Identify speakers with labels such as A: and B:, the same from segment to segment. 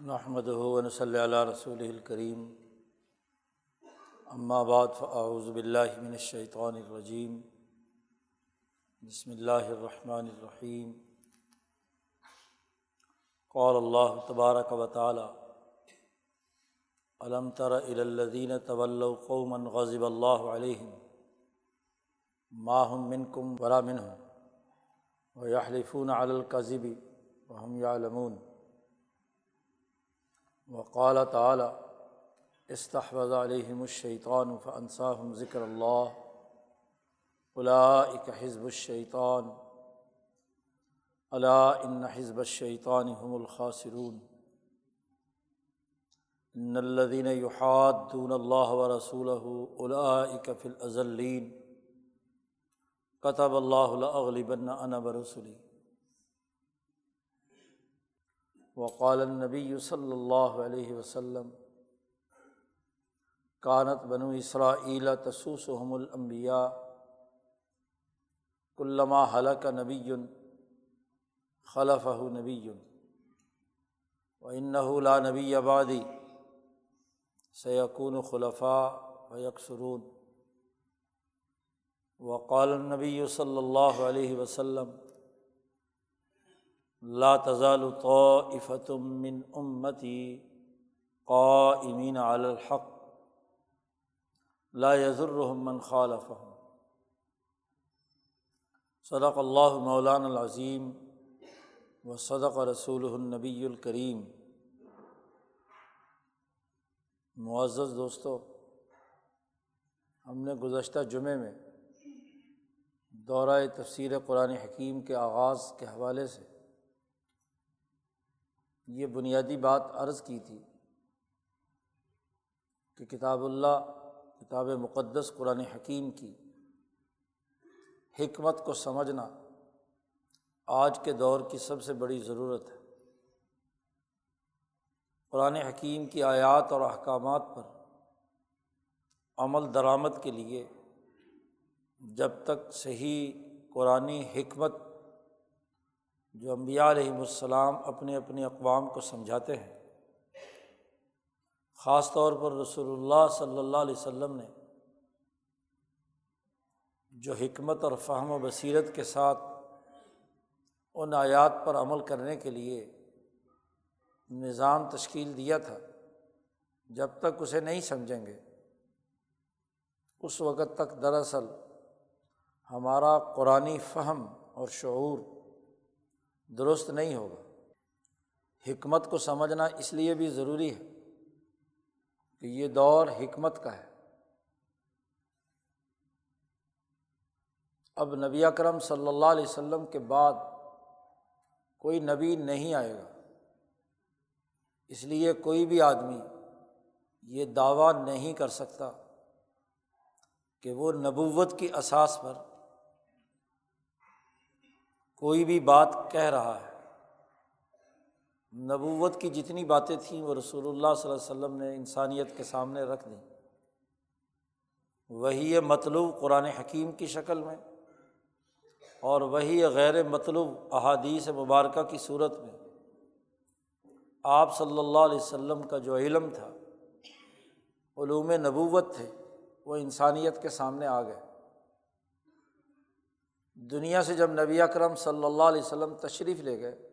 A: محمد ہُون صلی اللہ رسول الکریم بعد فاعوذ باللہ من الشیطان الرجیم بسم اللہ الرحمن الرحیم قال اللہ تبارک و تعالی علم تر الدین طول قوما غضب اللہ علیہم ماہم منکم ورا منہم ویحلفون علی القذب وهم یعلمون وقال تعالی، استحفظ علیہم الشیطان فانصاہم ذکر اللہ اولئک حزب الشیطان، الا ان حزب الشیطان هم الخاسرون. ان الذين يحادون الله ورسوله اولئك في الازلين كتب الله لاغلبن انا ورسلي وقال النبی صلی اللہ علیہ وسلم، کانت بنو اسرائیل تسوسحم الانبیاء، کلما حلق نبی خلف نبی۔ و ان لا نبی آبادی سیقون خلفاء و یکسرون وقال النبی صلی اللہ علیہ وسلم لا تزال طائفة من امتی قائمین علی الحق. لا يضرهم من خالفهم. صدق اللہ مولان العظیم و صدق رسول النبی الکریم معزز دوستوں ہم نے گزشتہ جمعے میں دورۂ تفسیر قرآن حکیم کے آغاز کے حوالے سے یہ بنیادی بات عرض کی تھی کہ کتاب اللہ، کتاب مقدس، قرآن حکیم کی حکمت کو سمجھنا آج کے دور کی سب سے بڑی ضرورت ہے۔ قرآن حکیم کی آیات اور احکامات پر عمل درآمد کے لیے جب تک صحیح قرآن حکمت جو امبیا علیہم السلام اپنے اپنے اقوام کو سمجھاتے ہیں۔ خاص طور پر رسول اللہ صلی اللہ علیہ وسلم نے جو حکمت اور فہم و بصیرت کے ساتھ ان آیات پر عمل کرنے کے لیے نظام تشکیل دیا تھا، جب تک اسے نہیں سمجھیں گے، اس وقت تک دراصل ہمارا قرآن فہم اور شعور درست نہیں ہوگا۔ حکمت کو سمجھنا اس لیے بھی ضروری ہے کہ یہ دور حکمت کا ہے۔ اب نبی اکرم صلی اللہ علیہ وسلم کے بعد کوئی نبی نہیں آئے گا۔ اس لیے کوئی بھی آدمی یہ دعویٰ نہیں کر سکتا کہ وہ نبوت کی اساس پر کوئی بھی بات کہہ رہا ہے۔ نبوت کی جتنی باتیں تھیں وہ رسول اللہ صلی اللہ علیہ وسلم نے انسانیت کے سامنے رکھ دیں۔ وہی مطلوب قرآن حکیم کی شکل میں اور وہی غیر مطلوب احادیث مبارکہ کی صورت میں۔ آپ صلی اللہ علیہ وسلم کا جو علم تھا، علوم نبوت تھے، وہ انسانیت کے سامنے آ گئے۔ دنیا سے جب نبی اکرم صلی اللہ علیہ وسلم تشریف لے گئے،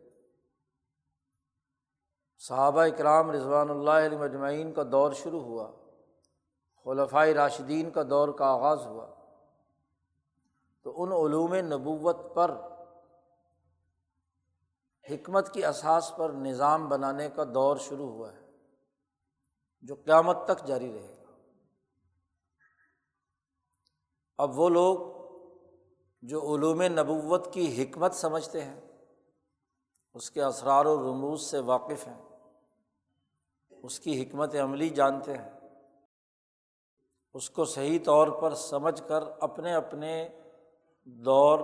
A: صحابہ اکرام رضوان اللہ علیہ مجمعین کا دور شروع ہوا خلفۂ راشدین کا دور کا آغاز ہوا، تو ان علوم نبوت پر، حکمت کی اساس پر نظام بنانے کا دور شروع ہوا ہے، جو قیامت تک جاری رہے گا۔ اب وہ لوگ جو علوم نبوت کی حکمت سمجھتے ہیں، اس کے اسرار و رموز سے واقف ہیں، اس کی حکمت عملی جانتے ہیں۔ اس کو صحیح طور پر سمجھ کر اپنے اپنے دور،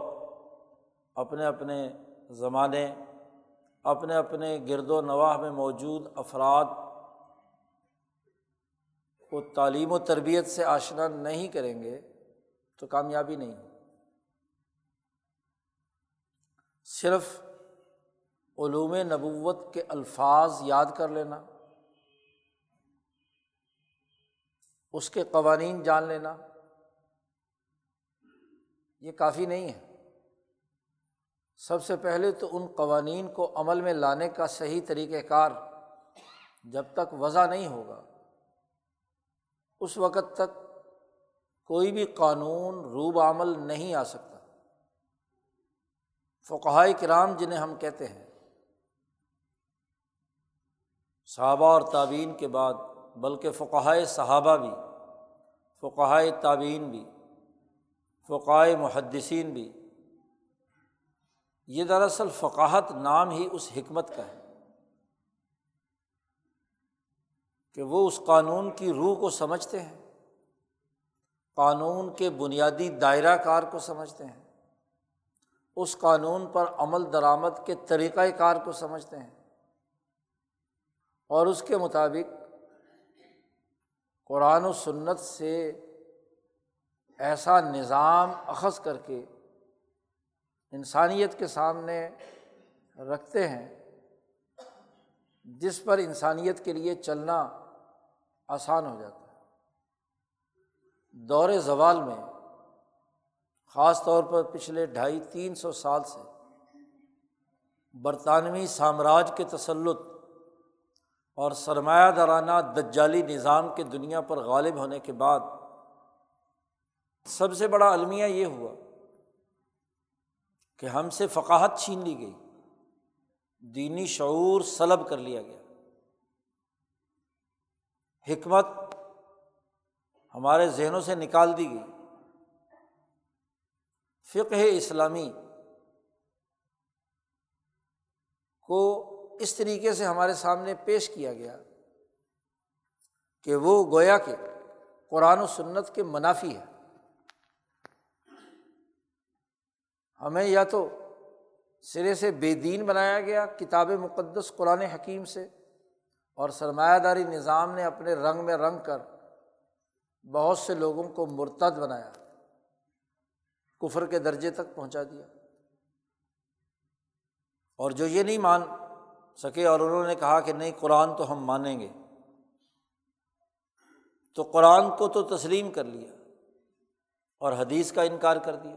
A: اپنے اپنے زمانے، اپنے اپنے گرد و نواح میں موجود افراد کو تعلیم و تربیت سے آشنا نہیں کریں گے تو کامیابی نہیں۔ صرف علوم نبوت کے الفاظ یاد کر لینا، اس کے قوانین جان لینا، یہ کافی نہیں ہے۔ سب سے پہلے تو ان قوانین کو عمل میں لانے کا صحیح طریقۂ کار جب تک وضع نہیں ہوگا، اس وقت تک کوئی بھی قانون روب عمل نہیں آ سکتا۔ فقائے کرام جنہیں ہم کہتے ہیں۔ صحابہ اور تعبین کے بعد، بلکہ فقائے صحابہ بھی فقائے تعبین بھی فقائے محدثین بھی۔ یہ دراصل فقاہت نام ہی اس حکمت کا ہے کہ وہ اس قانون کی روح کو سمجھتے ہیں، قانون کے بنیادی دائرہ کار کو سمجھتے ہیں۔ اس قانون پر عمل درآمد کے طریقۂ کار کو سمجھتے ہیں۔ اور اس کے مطابق قرآن و سنت سے ایسا نظام اخذ کر کے انسانیت کے سامنے رکھتے ہیں جس پر انسانیت کے لیے چلنا آسان ہو جاتا ہے۔ دور زوال میں خاص طور پر پچھلے ڈھائی تین سو سال سے برطانوی سامراج کے تسلط اور سرمایہ دارانہ دجالی نظام کے دنیا پر غالب ہونے کے بعد سب سے بڑا المیہ یہ ہوا کہ ہم سے فقاہت چھین لی گئی، دینی شعور سلب کر لیا گیا۔ حکمت ہمارے ذہنوں سے نکال دی گئی۔ فقہ اسلامی کو اس طریقے سے ہمارے سامنے پیش کیا گیا کہ وہ گویا کہ قرآن و سنت کے منافی ہے ہمیں یا تو سرے سے بے دین بنایا گیا کتاب مقدس قرآن حکیم سے اور سرمایہ داری نظام نے اپنے رنگ میں رنگ کر بہت سے لوگوں کو مرتد بنایا۔ کفر کے درجے تک پہنچا دیا۔ اور جو یہ نہیں مان سکے اور انہوں نے کہا کہ نہیں، قرآن تو ہم مانیں گے۔ تو قرآن کو تو تسلیم کر لیا اور حدیث کا انکار کر دیا۔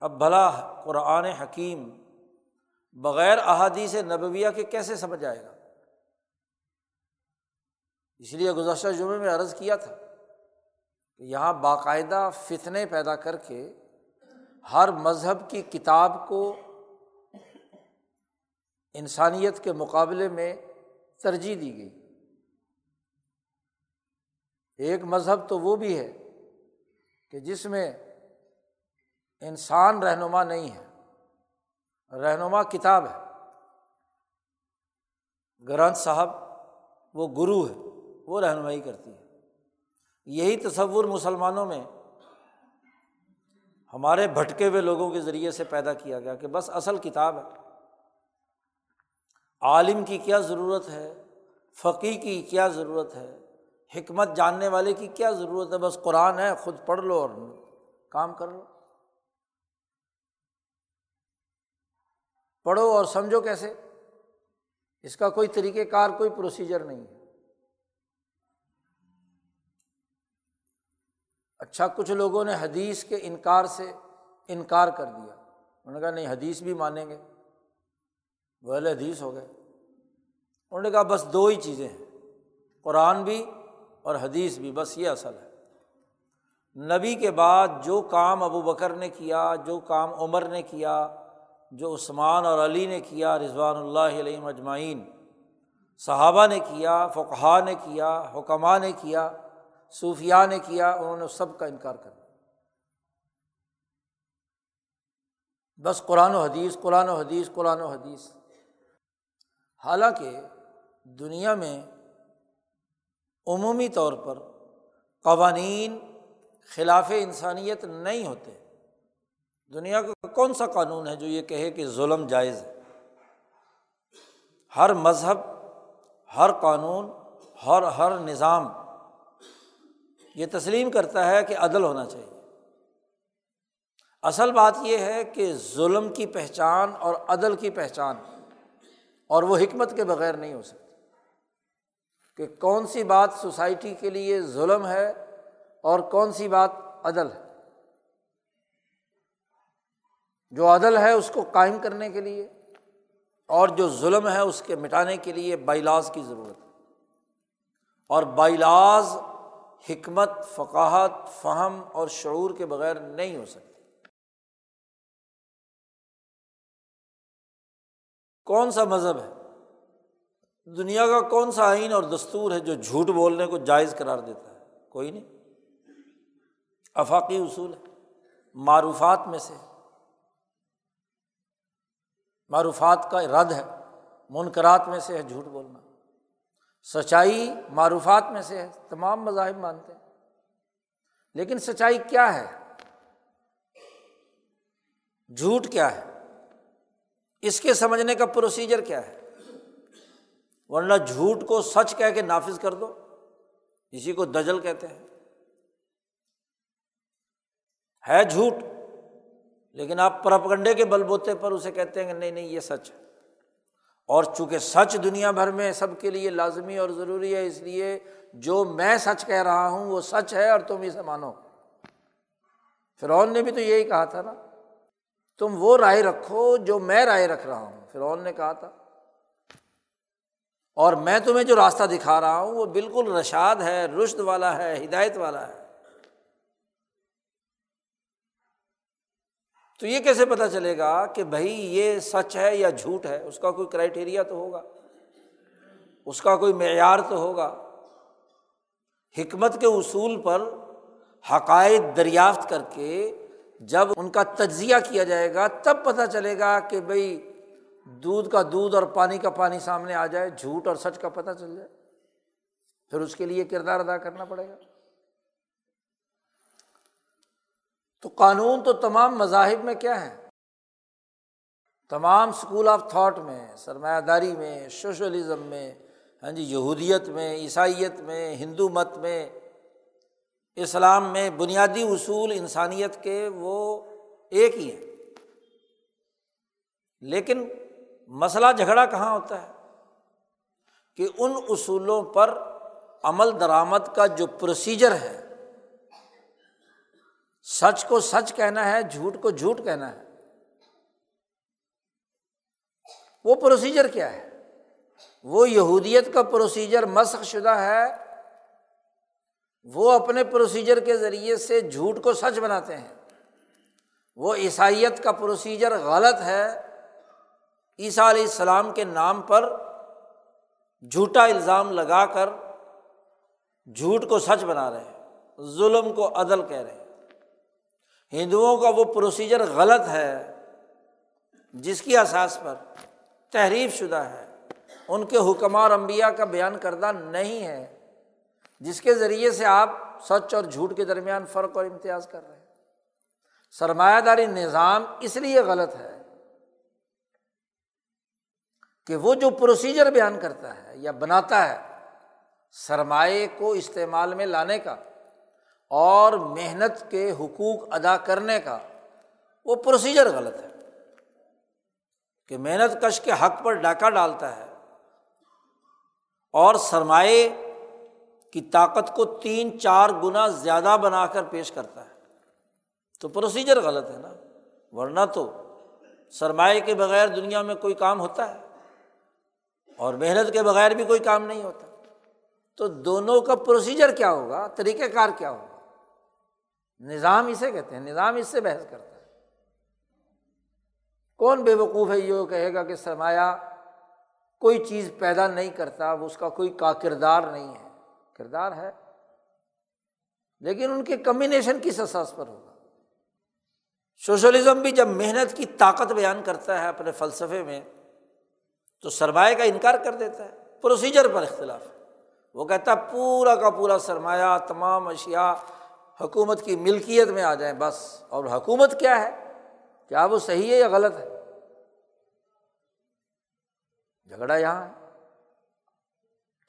A: اب بھلا قرآن حکیم بغیر احادیث نبویہ کے کیسے سمجھ آئے گا؟ اس لیے گزشتہ جمعے میں عرض کیا تھا۔ یہاں باقاعدہ فتنے پیدا کر کے ہر مذہب کی کتاب کو انسانیت کے مقابلے میں ترجیح دی گئی۔ ایک مذہب تو وہ بھی ہے کہ جس میں انسان رہنما نہیں ہے، رہنما کتاب ہے۔ گرنتھ صاحب وہ گرو ہے، وہ رہنمائی کرتی ہے۔ یہی تصور مسلمانوں میں ہمارے بھٹکے ہوئے لوگوں کے ذریعے سے پیدا کیا گیا کہ بس اصل کتاب ہے۔ عالم کی کیا ضرورت ہے؟ فقی کی کیا ضرورت ہے؟ حکمت جاننے والے کی کیا ضرورت ہے؟ بس قرآن ہے، خود پڑھ لو اور کام کر لو۔ پڑھو اور سمجھو کیسے؟ اس کا کوئی طریقۂ کار، کوئی پروسیجر نہیں ہے۔ اچھا کچھ لوگوں نے حدیث کے انکار سے انکار کر دیا۔ انہوں نے کہا، نہیں، حدیث بھی مانیں گے۔ وہ حدیث ہو گئے۔ انہوں نے کہا، بس دو ہی چیزیں ہیں۔ قرآن بھی اور حدیث بھی، بس یہ اصل ہے۔ نبی کے بعد جو کام ابو بکر نے کیا، جو کام عمر نے کیا، جو عثمان اور علی نے کیا، رضوان اللہ علیہ مجمعین صحابہ نے کیا فقہ نے کیا حکمہ نے کیا صوفیہ نے کیا، انہوں نے سب کا انکار کر دیا۔ بس قرآن و حدیث، قرآن و حدیث، قرآن و حدیث۔ حالانکہ دنیا میں عمومی طور پر قوانین خلاف انسانیت نہیں ہوتے۔ دنیا کا کون سا قانون ہے جو یہ کہے کہ ظلم جائز ہے؟ ہر مذہب، ہر قانون، ہر ہر نظام یہ تسلیم کرتا ہے کہ عدل ہونا چاہیے۔ اصل بات یہ ہے کہ ظلم کی پہچان اور عدل کی پہچان اور وہ حکمت کے بغیر نہیں ہو سکتی۔ کہ کون سی بات سوسائٹی کے لیے ظلم ہے اور کون سی بات عدل ہے۔ جو عدل ہے اس کو قائم کرنے کے لیے اور جو ظلم ہے اس کے مٹانے کے لیے بائیلاز کی ضرورت ہے۔ اور بائیلاز حکمت، فقاہت، فہم اور شعور کے بغیر نہیں ہو سکتی۔ کون سا مذہب ہے؟ دنیا کا کون سا آئین اور دستور ہے جو جھوٹ بولنے کو جائز قرار دیتا ہے؟ کوئی نہیں۔ افاقی اصول ہے۔ معروفات میں سے۔ معروفات کا رد ہے۔ منقرات میں سے ہے جھوٹ بولنا۔ سچائی معروفات میں سے ہے، تمام مذاہب مانتے ہیں۔ لیکن سچائی کیا ہے؟ جھوٹ کیا ہے؟ اس کے سمجھنے کا پروسیجر کیا ہے؟ ورنہ جھوٹ کو سچ کہہ کے نافذ کر دو، اسی کو دجل کہتے ہیں۔ ہے جھوٹ، لیکن آپ پرپگنڈے کے بل بوتے پر اسے کہتے ہیں کہ نہیں نہیں، یہ سچ ہے۔ اور چونکہ سچ دنیا بھر میں سب کے لیے لازمی اور ضروری ہے، اس لیے جو میں سچ کہہ رہا ہوں وہ سچ ہے اور تم اسے مانو۔ فرعون نے بھی تو یہی کہا تھا نا، تم وہ رائے رکھو جو میں رائے رکھ رہا ہوں۔ فرعون نے کہا تھا۔ اور میں تمہیں جو راستہ دکھا رہا ہوں وہ بالکل رشاد ہے، رشد والا ہے، ہدایت والا ہے۔ تو یہ کیسے پتہ چلے گا کہ بھائی یہ سچ ہے یا جھوٹ ہے؟ اس کا کوئی کرائٹیریا تو ہوگا۔ اس کا کوئی معیار تو ہوگا۔ حکمت کے اصول پر حقائق دریافت کر کے جب ان کا تجزیہ کیا جائے گا، تب پتہ چلے گا کہ بھائی دودھ کا دودھ اور پانی کا پانی سامنے آ جائے، جھوٹ اور سچ کا پتہ چل جائے۔ پھر اس کے لیے کردار ادا کرنا پڑے گا۔ تو قانون تو تمام مذاہب میں کیا ہے؟ تمام اسکول آف تھاٹ میں سرمایہ داری میں سوشلزم میں ہاں جی یہودیت میں، عیسائیت میں، ہندو مت میں، اسلام میں بنیادی اصول انسانیت کے وہ ایک ہی ہیں۔ لیکن مسئلہ جھگڑا کہاں ہوتا ہے؟ کہ ان اصولوں پر عمل درآمد کا جو پروسیجر ہے سچ کو سچ کہنا ہے، جھوٹ کو جھوٹ کہنا ہے۔ وہ پروسیجر کیا ہے؟ وہ یہودیت کا پروسیجر مسخ شدہ ہے۔ وہ اپنے پروسیجر کے ذریعے سے جھوٹ کو سچ بناتے ہیں۔ وہ عیسائیت کا پروسیجر غلط ہے۔ عیسیٰ علیہ السلام کے نام پر جھوٹا الزام لگا کر جھوٹ کو سچ بنا رہے ہیں۔ ظلم کو عدل کہہ رہے ہیں۔ ہندوؤں کا وہ پروسیجر غلط ہے جس کی اساس پر تحریف شدہ ہے۔ ان کے حکمار امبیا کا بیان کردہ نہیں ہے، جس کے ذریعے سے آپ سچ اور جھوٹ کے درمیان فرق اور امتیاز کر رہے ہیں۔ سرمایہ داری نظام اس لیے غلط ہے کہ وہ جو پروسیجر بیان کرتا ہے یا بناتا ہے، سرمایہ کو استعمال میں لانے کا اور محنت کے حقوق ادا کرنے کا وہ پروسیجر غلط ہے کہ محنت کش کے حق پر ڈاکہ ڈالتا ہے اور سرمایہ کی طاقت کو تین چار گنا زیادہ بنا کر پیش کرتا ہے۔ تو پروسیجر غلط ہے نا۔ ورنہ تو سرمایہ کے بغیر دنیا میں کوئی کام ہوتا ہے اور محنت کے بغیر بھی کوئی کام نہیں ہوتا۔ تو دونوں کا پروسیجر کیا ہوگا؟ طریقہ کار کیا ہوگا؟ نظام اسے کہتے ہیں، نظام اس سے بحث کرتا ہے۔ کون بے وقوف ہے یہ کہے گا کہ سرمایہ کوئی چیز پیدا نہیں کرتا، وہ اس کا کوئی کا کردار نہیں ہے۔ کردار ہے۔ لیکن ان کے کمبینیشن کس احساس پر ہوگا؟ سوشلزم بھی جب محنت کی طاقت بیان کرتا ہے اپنے فلسفے میں، تو سرمایہ کا انکار کر دیتا ہے۔ پروسیجر پر اختلاف۔ وہ کہتا ہے پورا کا پورا سرمایہ، تمام اشیا حکومت کی ملکیت میں آ جائیں بس۔ اور حکومت کیا ہے؟ کیا وہ صحیح ہے یا غلط ہے؟ جھگڑا یہاں ہے۔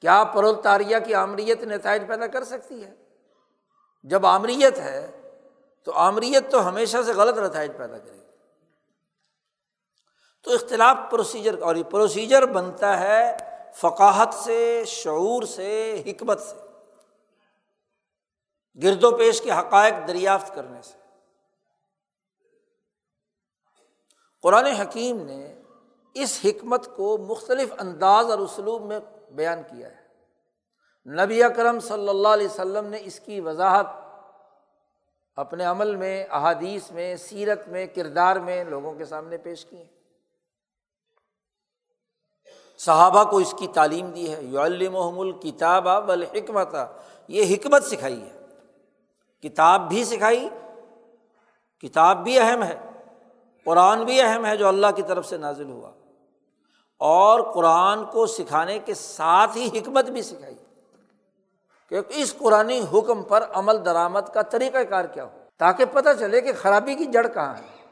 A: کیا پرولتاریہ کی آمریت نتائج پیدا کر سکتی ہے؟ جب آمریت ہے تو آمریت تو ہمیشہ سے غلط نتائج پیدا کرے گی۔ تو اختلاف پروسیجر اور یہ پروسیجر بنتا ہے فقاہت سے، شعور سے، حکمت سے۔ گرد و پیش کے حقائق دریافت کرنے سے۔ قرآن حکیم نے اس حکمت کو مختلف انداز اور اسلوب میں بیان کیا ہے۔ نبی اکرم صلی اللہ علیہ وسلم نے اس کی وضاحت اپنے عمل میں، احادیث میں، سیرت میں، کردار میں لوگوں کے سامنے پیش کی صحابہ کو اس کی تعلیم دی ہے۔ یو المحم الکتاب بل حکمت یہ حکمت سکھائی ہے۔ کتاب بھی سکھائی، کتاب بھی اہم ہے، قرآن بھی اہم ہے جو اللہ کی طرف سے نازل ہوا۔ اور قرآن کو سکھانے کے ساتھ ہی حکمت بھی سکھائی۔ کہ اس قرآن حکم پر عمل درآمد کا طریقۂ کار کیا ہو، تاکہ پتہ چلے کہ خرابی کی جڑ کہاں ہے۔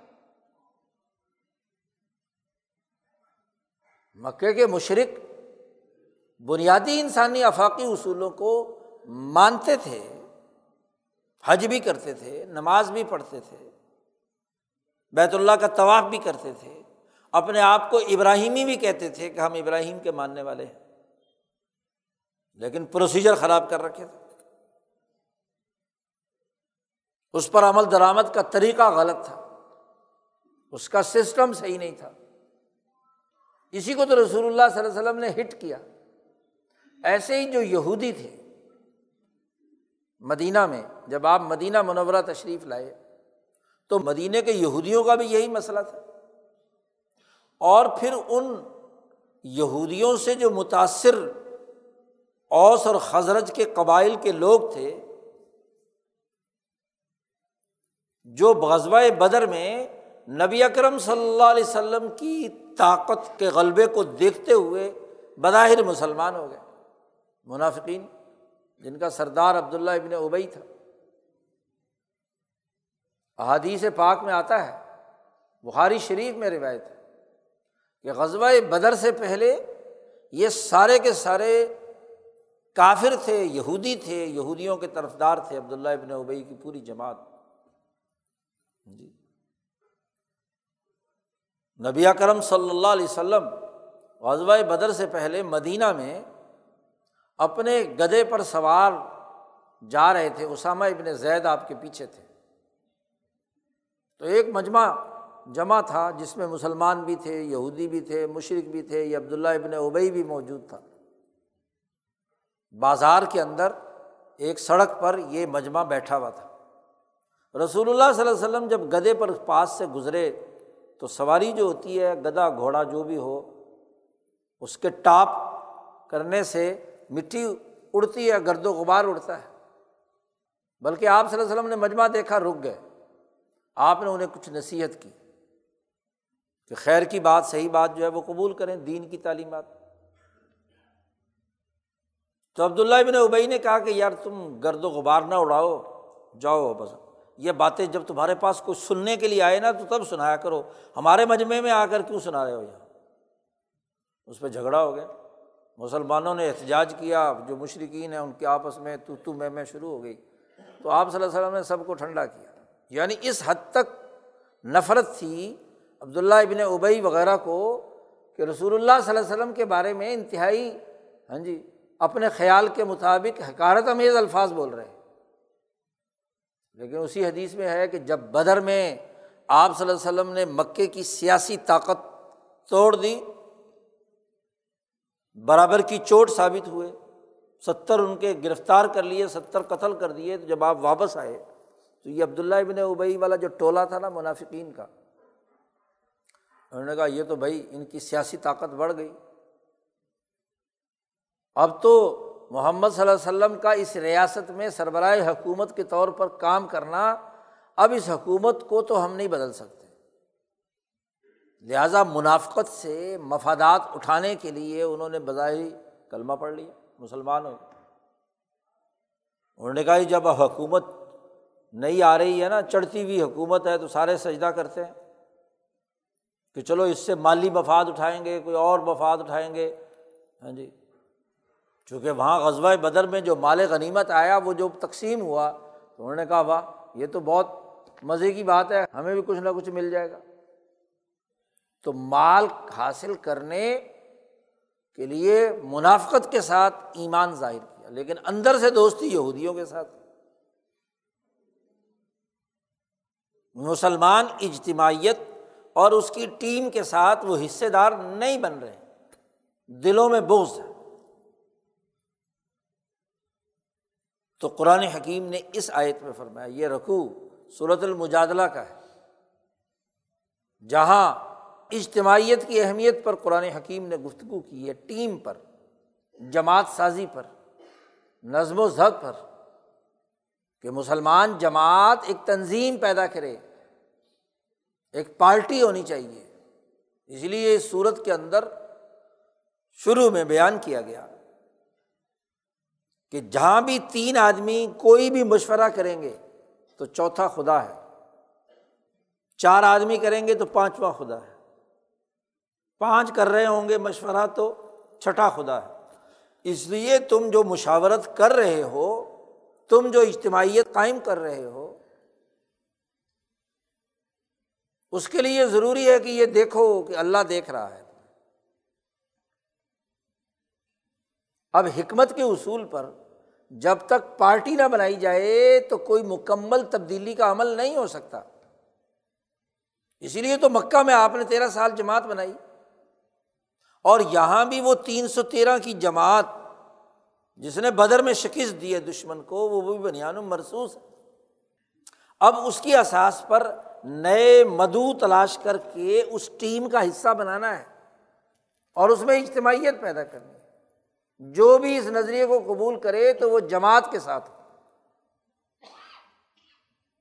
A: مکے کے مشرق بنیادی انسانی افاقی اصولوں کو مانتے تھے۔ حج بھی کرتے تھے، نماز بھی پڑھتے تھے، بیت اللہ کا طواف بھی کرتے تھے۔ اپنے آپ کو ابراہیمی بھی کہتے تھے کہ ہم ابراہیم کے ماننے والے ہیں۔ لیکن پروسیجر خراب کر رکھے تھے۔ اس پر عمل درآمد کا طریقہ غلط تھا۔ اس کا سسٹم صحیح نہیں تھا۔ اسی کو تو رسول اللہ صلی اللہ علیہ وسلم نے ہٹ کیا۔ ایسے ہی جو یہودی تھے مدینہ میں، جب آپ مدینہ منورہ تشریف لائے، تو مدینہ کے یہودیوں کا بھی یہی مسئلہ تھا۔ اور پھر ان یہودیوں سے جو متاثر اوس اور خزرج کے قبائل کے لوگ تھے، جو غزبۂ بدر میں نبی اکرم صلی اللہ علیہ وسلم کی طاقت کے غلبے کو دیکھتے ہوئے بظاہر مسلمان ہو گئے، منافقین۔ جن کا سردار عبداللہ ابن ابئی تھا۔ احادیث پاک میں آتا ہے، بخاری شریف میں روایت ہے کہ غزبۂ بدر سے پہلے یہ سارے کے سارے کافر تھے، یہودی تھے، یہودیوں کے طرفدار تھے عبداللہ ابن ابئی کی پوری جماعت۔ جی۔ نبی کرم صلی اللہ علیہ وسلم غزبۂ بدر سے پہلے مدینہ میں اپنے گدے پر سوار جا رہے تھے، اسامہ ابن زید آپ کے پیچھے تھے۔ تو ایک مجمع جمع تھا جس میں مسلمان بھی تھے، یہودی بھی تھے مشرق بھی تھے، یہ عبداللہ ابن ابئی بھی موجود تھا۔ بازار کے اندر ایک سڑک پر یہ مجمع بیٹھا ہوا تھا۔ رسول اللہ صلی اللہ علیہ وسلم جب گدے پر پاس سے گزرے تو سواری جو ہوتی ہے گدا گھوڑا جو بھی ہو، اس کے ٹاپ کرنے سے مٹی اڑتی ہے، گرد و غبار اڑتا ہے۔ بلکہ آپ صلی اللہ علیہ وسلم نے مجمع دیکھا، رک گئے۔ آپ نے انہیں کچھ نصیحت کی کہ خیر کی بات، صحیح بات جو ہے وہ قبول کریں، دین کی تعلیمات۔ تو عبداللہ ابن ابئی نے کہا کہ یار تم گرد و غبار نہ اڑاؤ، جاؤ بس۔ یہ باتیں جب تمہارے پاس کچھ سننے کے لیے آئے نا، تو تب سنایا کرو۔ ہمارے مجمے میں آ کر کیوں سنا رہے ہو یہاں؟ اس پہ جھگڑا ہو گیا۔ مسلمانوں نے احتجاج کیا، جو مشرقین ہیں ان کے آپس میں تو تو میں میں شروع ہو گئی۔ تو آپ صلی اللہ علیہ وسلم نے سب کو ٹھنڈا کیا۔ یعنی اس حد تک نفرت تھی عبداللہ ابن ابئی وغیرہ کو کہ رسول اللہ صلی اللہ علیہ وسلم کے بارے میں انتہائی ہاں جی اپنے خیال کے مطابق حکارت امیز الفاظ بول رہے ہیں۔ لیکن اسی حدیث میں ہے کہ جب بدر میں آپ صلی اللہ علیہ وسلم نے مکے کی سیاسی طاقت توڑ دی برابر کی چوٹ ثابت ہوئے، ستر ان کے گرفتار کر لیے، ستر قتل کر دیے تو جب آپ واپس آئے، تو یہ عبداللہ ابن ابئی والا جو ٹولہ تھا نا منافقین کا، انہوں نے کہا یہ تو بھائی ان کی سیاسی طاقت بڑھ گئی۔ اب تو محمد صلی اللہ علیہ وسلم کا اس ریاست میں سربراہ حکومت کے طور پر کام کرنا، اب اس حکومت کو تو ہم نہیں بدل سکتے۔ لہٰذا منافقت سے مفادات اٹھانے کے لیے انہوں نے بظاہری کلمہ پڑھ لیا، مسلمان ہو انہوں نے کہا جب حکومت نہیں آ رہی ہے نا، چڑھتی ہوئی حکومت ہے تو سارے سجدہ کرتے ہیں کہ چلو اس سے مالی مفاد اٹھائیں گے، کوئی اور مفاد اٹھائیں گے۔ ہاں جی۔ چونکہ وہاں غزبۂ بدر میں جو مال غنیمت آیا، وہ جو تقسیم ہوا، تو انہوں نے کہا، واہ، یہ تو بہت مزے کی بات ہے، ہمیں بھی کچھ نہ کچھ مل جائے گا۔ تو مال حاصل کرنے کے لیے منافقت کے ساتھ ایمان ظاہر کیا، لیکن اندر سے دوستی یہودیوں کے ساتھ۔ مسلمان اجتماعیت اور اس کی ٹیم کے ساتھ وہ حصے دار نہیں بن رہے دلوں میں بوز ہے۔ تو قرآن حکیم نے اس آیت میں فرمایا، یہ رکھو صورت المجادلہ کا ہے۔ جہاں اجتماعیت کی اہمیت پر قرآن حکیم نے گفتگو کی ہے ٹیم پر، جماعت سازی پر، نظم و ضبط پر، کہ مسلمان جماعت ایک تنظیم پیدا کرے، ایک پارٹی ہونی چاہیے۔ اس لیے اس صورت کے اندر شروع میں بیان کیا گیا کہ جہاں بھی تین آدمی کوئی بھی مشورہ کریں گے تو چوتھا خدا ہے۔ چار آدمی کریں گے تو پانچواں خدا ہے۔ پانچ کر رہے ہوں گے، مشورہ تو چھٹا خدا ہے۔ اس لیے تم جو مشاورت کر رہے ہو، تم جو اجتماعیت قائم کر رہے ہو، اس کے لیے ضروری ہے کہ یہ دیکھو کہ اللہ دیکھ رہا ہے۔ اب حکمت کے اصول پر جب تک پارٹی نہ بنائی جائے تو کوئی مکمل تبدیلی کا عمل نہیں ہو سکتا۔ اسی لیے تو مکہ میں آپ نے تیرہ سال جماعت بنائی۔ اور یہاں بھی وہ تین سو تیرہ کی جماعت جس نے بدر میں شکست دی ہے دشمن کو، وہ بھی بنیاد مرسوس ہے۔ اب اس کی اثاث پر نئے مدو تلاش کر کے اس ٹیم کا حصہ بنانا ہے اور اس میں اجتماعیت پیدا کرنی ہے۔ جو بھی اس نظریے کو قبول کرے تو وہ جماعت کے ساتھ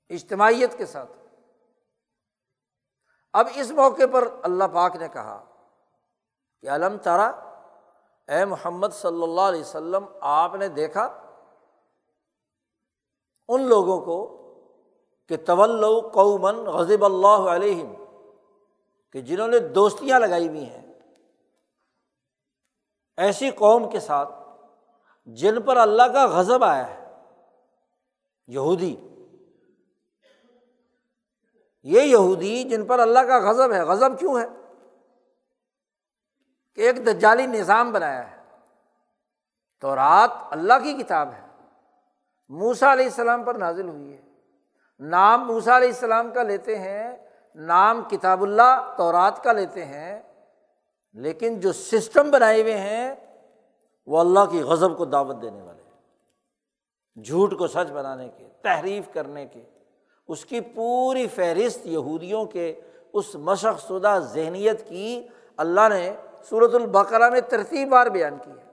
A: اجتماعیت کے ساتھ اب اس موقع پر اللہ پاک نے کہا کہ علم تارا اے محمد صلی اللہ علیہ وسلم، آپ نے دیکھا ان لوگوں کو کہ طول قومن غزب اللہ علیہم، کہ جنہوں نے دوستیاں لگائی ہوئی ہیں۔ ایسی قوم کے ساتھ جن پر اللہ کا غضب آیا ہے، یہودی۔ یہ یہودی جن پر اللہ کا غضب ہے، غضب کیوں ہے؟ کہ ایک دجالی نظام بنایا ہے۔ تو رات اللہ کی کتاب ہے۔ موسا علیہ السلام پر نازل ہوئی ہے۔ نام موسا علیہ السلام کا لیتے ہیں، نام کتاب اللہ تو رات کا لیتے ہیں۔ لیکن جو سسٹم بنائے ہوئے ہیں، وہ اللہ کی غضب کو دعوت دینے والے ہیں۔ جھوٹ کو سچ بنانے کے، تحریف کرنے کے۔ اس کی پوری فہرست یہودیوں کے، اس مشق شدہ ذہنیت کی اللہ نے صورت البقرہ میں ترتیب بار بیان کی ہے۔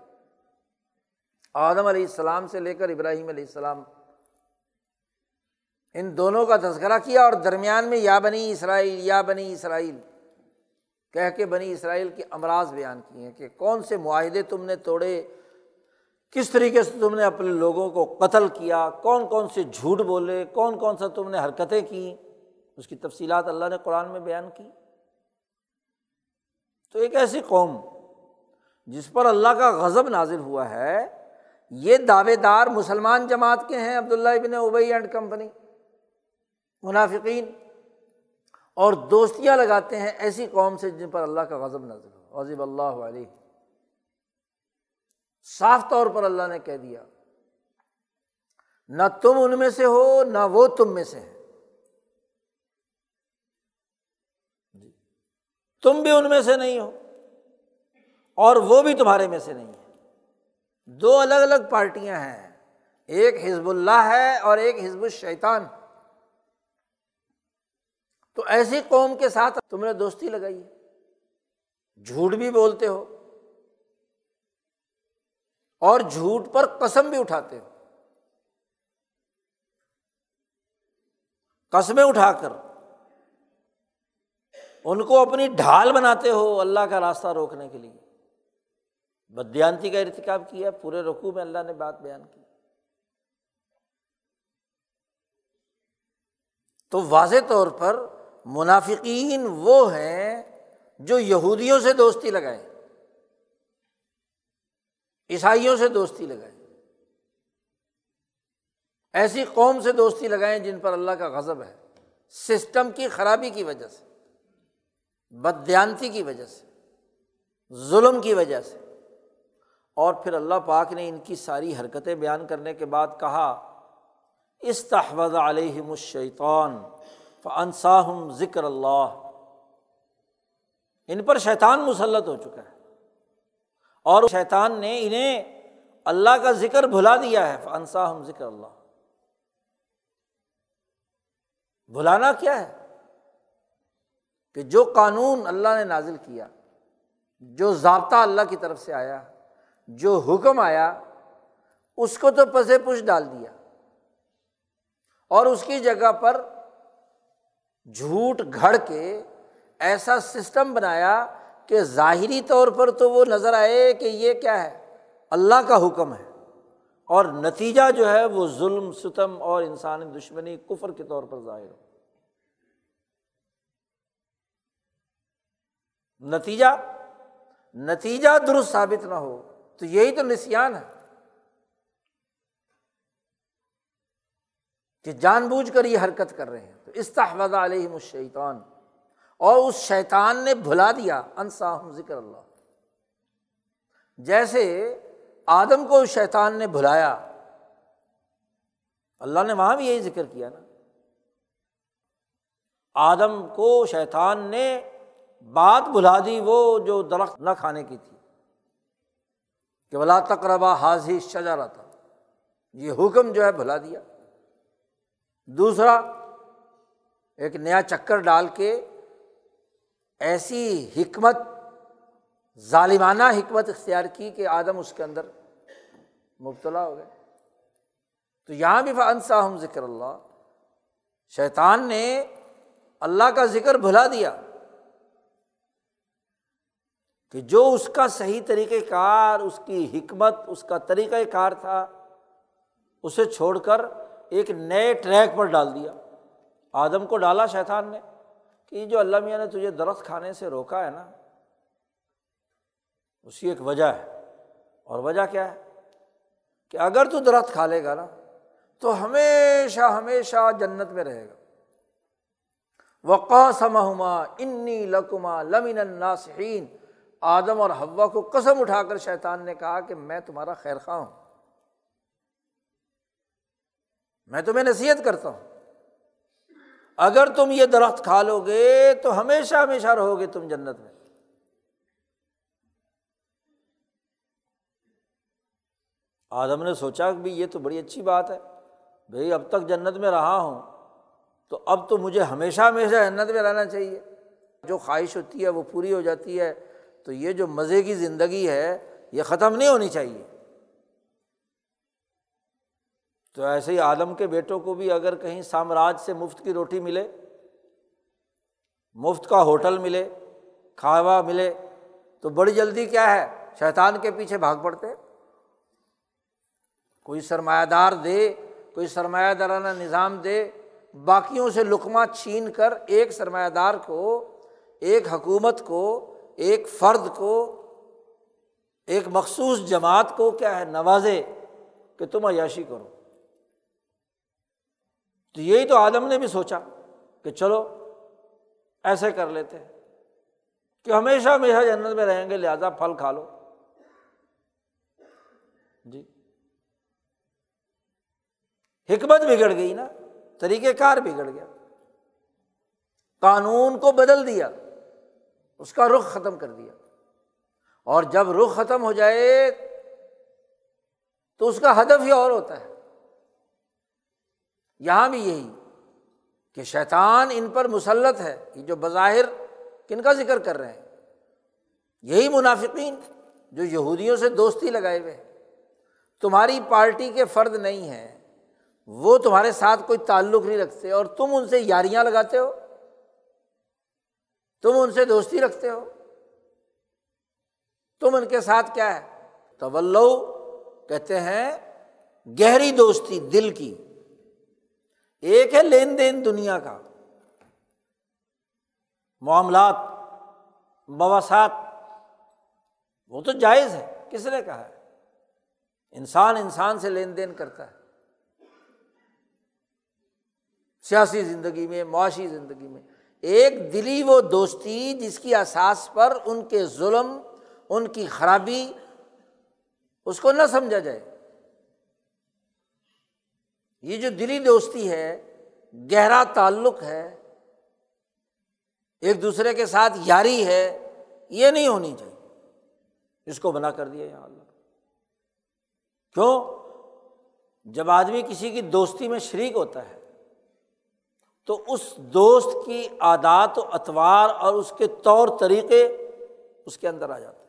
A: آدم علیہ السلام سے لے کر ابراہیم علیہ السلام، ان دونوں کا تذکرہ کیا اور درمیان میں یا بنی اسرائیل، یا بنی اسرائیل، کہہ کے بنی اسرائیل کے امراض بیان کیے ہیں کہ کون سے معاہدے تم نے توڑے، کس طریقے سے تم نے اپنے لوگوں کو قتل کیا، کون کون سے جھوٹ بولے، کون کون سا تم نے حرکتیں کی، اس کی تفصیلات اللہ نے قرآن میں بیان کی۔ تو ایک ایسی قوم جس پر اللہ کا غضب نازل ہوا ہے، یہ دعوے دار مسلمان جماعت کے ہیں، عبداللہ ابن ابئی اینڈ کمپنی منافقین، اور دوستیاں لگاتے ہیں ایسی قوم سے جن پر اللہ کا غضب نازل ہو غضب اللہ علیہ۔ صاف طور پر اللہ نے کہہ دیا، نہ تم ان میں سے ہو، نہ وہ تم میں سے ہے تم بھی ان میں سے نہیں ہو اور وہ بھی تمہارے میں سے نہیں ہے۔ دو الگ الگ پارٹیاں ہیں۔ ایک حزب اللہ ہے اور ایک حزب الشیطان۔ تو ایسی قوم کے ساتھ تم نے دوستی لگائی ہے۔ جھوٹ بھی بولتے ہو اور جھوٹ پر قسم بھی اٹھاتے ہو۔ قسمیں اٹھا کر ان کو اپنی ڈھال بناتے ہو اللہ کا راستہ روکنے کے لیے۔ بدیانتی کا ارتکاب کیا، پورے رقو میں اللہ نے بات بیان کی۔ تو واضح طور پر منافقین وہ ہیں جو یہودیوں سے دوستی لگائے، عیسائیوں سے دوستی لگائیں ایسی قوم سے دوستی لگائیں جن پر اللہ کا غضب ہے، سسٹم کی خرابی کی وجہ سے۔ بدیانتی کی وجہ سے، ظلم کی وجہ سے۔ اور پھر اللہ پاک نے ان کی ساری حرکتیں بیان کرنے کے بعد کہا، استحوذ علیہم الشیطان فانساہم ذکر اللہ۔ ان پر شیطان مسلط ہو چکا ہے۔ اور شیطان نے انہیں اللہ کا ذکر بھلا دیا ہے، فانساہم ذکر اللہ۔ بھلانا کیا ہے؟ کہ جو قانون اللہ نے نازل کیا، جو ضابطہ اللہ کی طرف سے آیا، جو حکم آیا، اس کو تو پسے پش ڈال دیا۔ اور اس کی جگہ پر جھوٹ گھڑ کے ایسا سسٹم بنایا کہ ظاہری طور پر تو وہ نظر آئے کہ یہ کیا ہے، اللہ کا حکم ہے۔ اور نتیجہ جو ہے وہ ظلم، ستم اور انسانی دشمنی، کفر کے طور پر ظاہر ہو۔ نتیجہ نتیجہ درست ثابت نہ ہو، تو یہی تو نسان ہے۔ کہ جان بوجھ کر یہ حرکت کر رہے ہیں۔ تو استحوذ علیہم الشیطان۔ اور اس شیطان نے بھلا دیا انصاہم ذکر اللہ۔ جیسے آدم کو شیطان نے بھلایا، اللہ نے وہاں بھی یہی ذکر کیا نا۔ آدم کو شیطان نے بات بھلا دی وہ جو درخت نہ کھانے کی تھی۔ کہ بلا تقربا حاضی شجارا تھا یہ حکم جو ہے بھلا دیا۔ دوسرا، ایک نیا چکر ڈال کے ایسی حکمت، ظالمانہ حکمت اختیار کی کہ آدم اس کے اندر مبتلا ہو گئے۔ تو یہاں بھی انسا ہم ذکر اللہ۔ شیطان نے اللہ کا ذکر بھلا دیا۔ کہ جو اس کا صحیح طریقۂ کار، اس کی حکمت، اس کا طریقۂ کار تھا، اسے چھوڑ کر ایک نئے ٹریک پر ڈال دیا۔ آدم کو ڈالا شیطان نے کہ جو اللہ میاں نے تجھے درخت کھانے سے روکا ہے نا اس کی ایک وجہ ہے۔ اور وجہ کیا ہے؟ کہ اگر تو درخت کھا لے گا نا، تو ہمیشہ ہمیشہ جنت میں رہے گا۔ وقا سمہما انی لکما لمن الناسین آدم اور ہوا کو قسم اٹھا کر شیطان نے کہا کہ میں تمہارا خیر خواہ ہوں۔ میں تمہیں نصیحت کرتا ہوں۔ اگر تم یہ درخت کھا لو گے تو ہمیشہ ہمیشہ رہو گے تم جنت میں۔ آدم نے سوچا کہ بھائی یہ تو بڑی اچھی بات ہے۔ بھائی اب تک جنت میں رہا ہوں تو اب تو مجھے ہمیشہ ہمیشہ جنت میں رہنا چاہیے۔ جو خواہش ہوتی ہے وہ پوری ہو جاتی ہے۔ تو یہ جو مزے کی زندگی ہے، یہ ختم نہیں ہونی چاہیے۔ تو ایسے ہی عالم کے بیٹوں کو بھی اگر کہیں سامراج سے مفت کی روٹی ملے، مفت کا ہوٹل ملے، کھاوا ملے، تو بڑی جلدی کیا ہے، شیطان کے پیچھے بھاگ پڑتے۔ کوئی سرمایہ دار دے، کوئی سرمایہ دارانہ نظام دے، باقیوں سے لکما چھین کر ایک سرمایہ دار کو، ایک حکومت کو ایک فرد کو، ایک مخصوص جماعت کو کیا ہے، نوازے کہ تم عیاشی کرو۔ تو یہی تو عالم نے بھی سوچا کہ چلو ایسے کر لیتے ہیں۔ کہ ہمیشہ ہمیشہ جنت میں رہیں گے، لہٰذا پھل کھا لو۔ جی۔ حکمت بگڑ گئی نا، طریقہ کار بگڑ گیا۔ قانون کو بدل دیا۔ اس کا رخ ختم کر دیا۔ اور جب رخ ختم ہو جائے تو اس کا ہدف ہی اور ہوتا ہے۔ یہاں بھی یہی کہ شیطان ان پر مسلط ہے کہ جو بظاہر کن کا ذکر کر رہے ہیں۔ یہی منافقین جو یہودیوں سے دوستی لگائے ہوئے تمہاری پارٹی کے فرد نہیں ہیں۔ وہ تمہارے ساتھ کوئی تعلق نہیں رکھتے اور تم ان سے یاریاں لگاتے ہو۔ تم ان سے دوستی رکھتے ہو۔ تم ان کے ساتھ کیا ہے؟ تو کہتے ہیں گہری دوستی دل کی۔ ایک ہے لین دین دنیا کا۔ معاملات مواصلات وہ تو جائز ہے۔ کس نے کہا ہے؟ انسان انسان سے لین دین کرتا ہے۔ سیاسی زندگی میں، معاشی زندگی میں۔ ایک دلی وہ دوستی جس کی اساس پر ان کے ظلم، ان کی خرابی اس کو نہ سمجھا جائے۔ یہ جو دلی دوستی ہے، گہرا تعلق ہے، ایک دوسرے کے ساتھ یاری ہے، یہ نہیں ہونی چاہیے۔ اس کو بنا کر دیا یہاں اللہ۔ کیوں؟ جب آدمی کسی کی دوستی میں شریک ہوتا ہے تو اس دوست کی عادات و اطوار اور اس کے طور طریقے اس کے اندر آ جاتے ہیں۔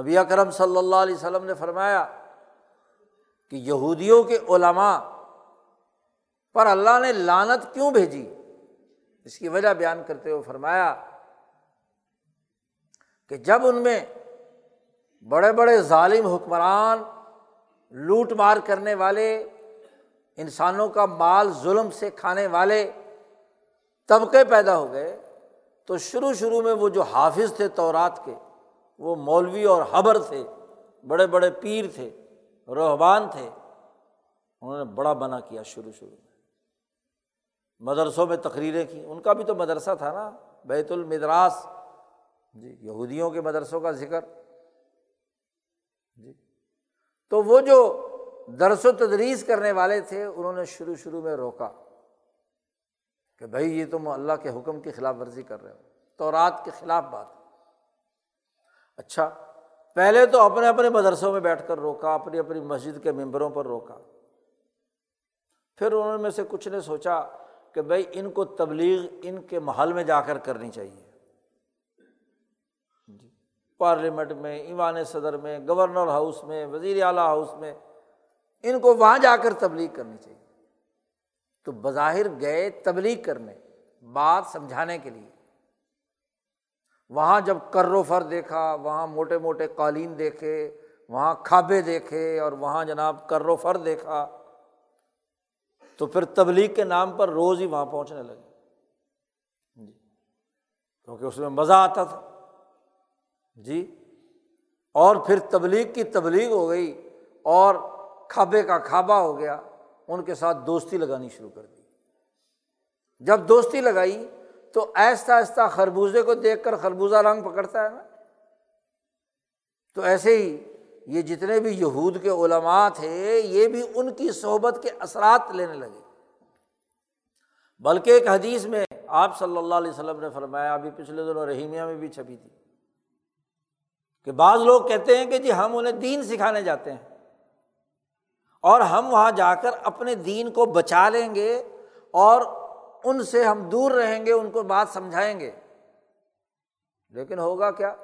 A: نبی کرم صلی اللہ علیہ وسلم نے فرمایا کہ یہودیوں کے علماء پر اللہ نے لانت کیوں بھیجی؟ اس کی وجہ بیان کرتے ہوئے فرمایا کہ جب ان میں بڑے بڑے ظالم حکمران لوٹ مار کرنے والے انسانوں کا مال ظلم سے کھانے والے طبقے پیدا ہو گئے، تو شروع شروع میں وہ جو حافظ تھے تورات کے، وہ مولوی اور حبر تھے، بڑے بڑے پیر تھے، روحبان تھے، انہوں نے بڑا بنا کیا شروع شروع میں۔ مدرسوں میں تقریریں کی ان کا بھی تو مدرسہ تھا نا، بیت المدراس۔ جی یہودیوں کے مدرسوں کا ذکر۔ جی تو وہ جو درس و تدریس کرنے والے تھے، انہوں نے شروع شروع میں روکا کہ بھائی یہ تم اللہ کے حکم کی خلاف ورزی کر رہے ہو۔ تو رات کے خلاف بات۔ اچھا پہلے تو اپنے اپنے مدرسوں میں بیٹھ کر روکا، اپنی اپنی مسجد کے ممبروں پر روکا۔ پھر انہوں میں سے کچھ نے سوچا کہ بھائی ان کو تبلیغ ان کے محل میں جا کر کرنی چاہیے۔ جی، پارلیمنٹ میں، ایوان صدر میں، گورنر ہاؤس میں، وزیر اعلیٰ ہاؤس میں ان کو وہاں جا کر تبلیغ کرنی چاہیے۔ تو بظاہر گئے تبلیغ کرنے، بات سمجھانے کے لیے۔ وہاں جب کر و فر دیکھا، وہاں موٹے موٹے قالین دیکھے، وہاں کھابے دیکھے اور وہاں جناب کر و فر دیکھا، تو پھر تبلیغ کے نام پر روز ہی وہاں پہنچنے لگے۔ جی۔ کیونکہ اس میں مزہ آتا تھا۔ جی۔ اور پھر تبلیغ کی تبلیغ ہو گئی اور کھابے کا کھابا ہو گیا، ان کے ساتھ دوستی لگانی شروع کر دی۔ جب دوستی لگائی تو ایستا ایستا خربوزے کو دیکھ کر خربوزہ رنگ پکڑتا ہے نا۔ تو ایسے ہی یہ جتنے بھی یہود کے علماء تھے، یہ بھی ان کی صحبت کے اثرات لینے لگے۔ بلکہ ایک حدیث میں آپ صلی اللہ علیہ وسلم نے فرمایا، ابھی پچھلے دنوں رحیمیہ میں بھی چھپی تھی کہ بعض لوگ کہتے ہیں کہ جی ہم انہیں دین سکھانے جاتے ہیں۔ اور ہم وہاں جا کر اپنے دین کو بچا لیں گے اور ان سے ہم دور رہیں گے، ان کو بات سمجھائیں گے۔ لیکن ہوگا کیا؟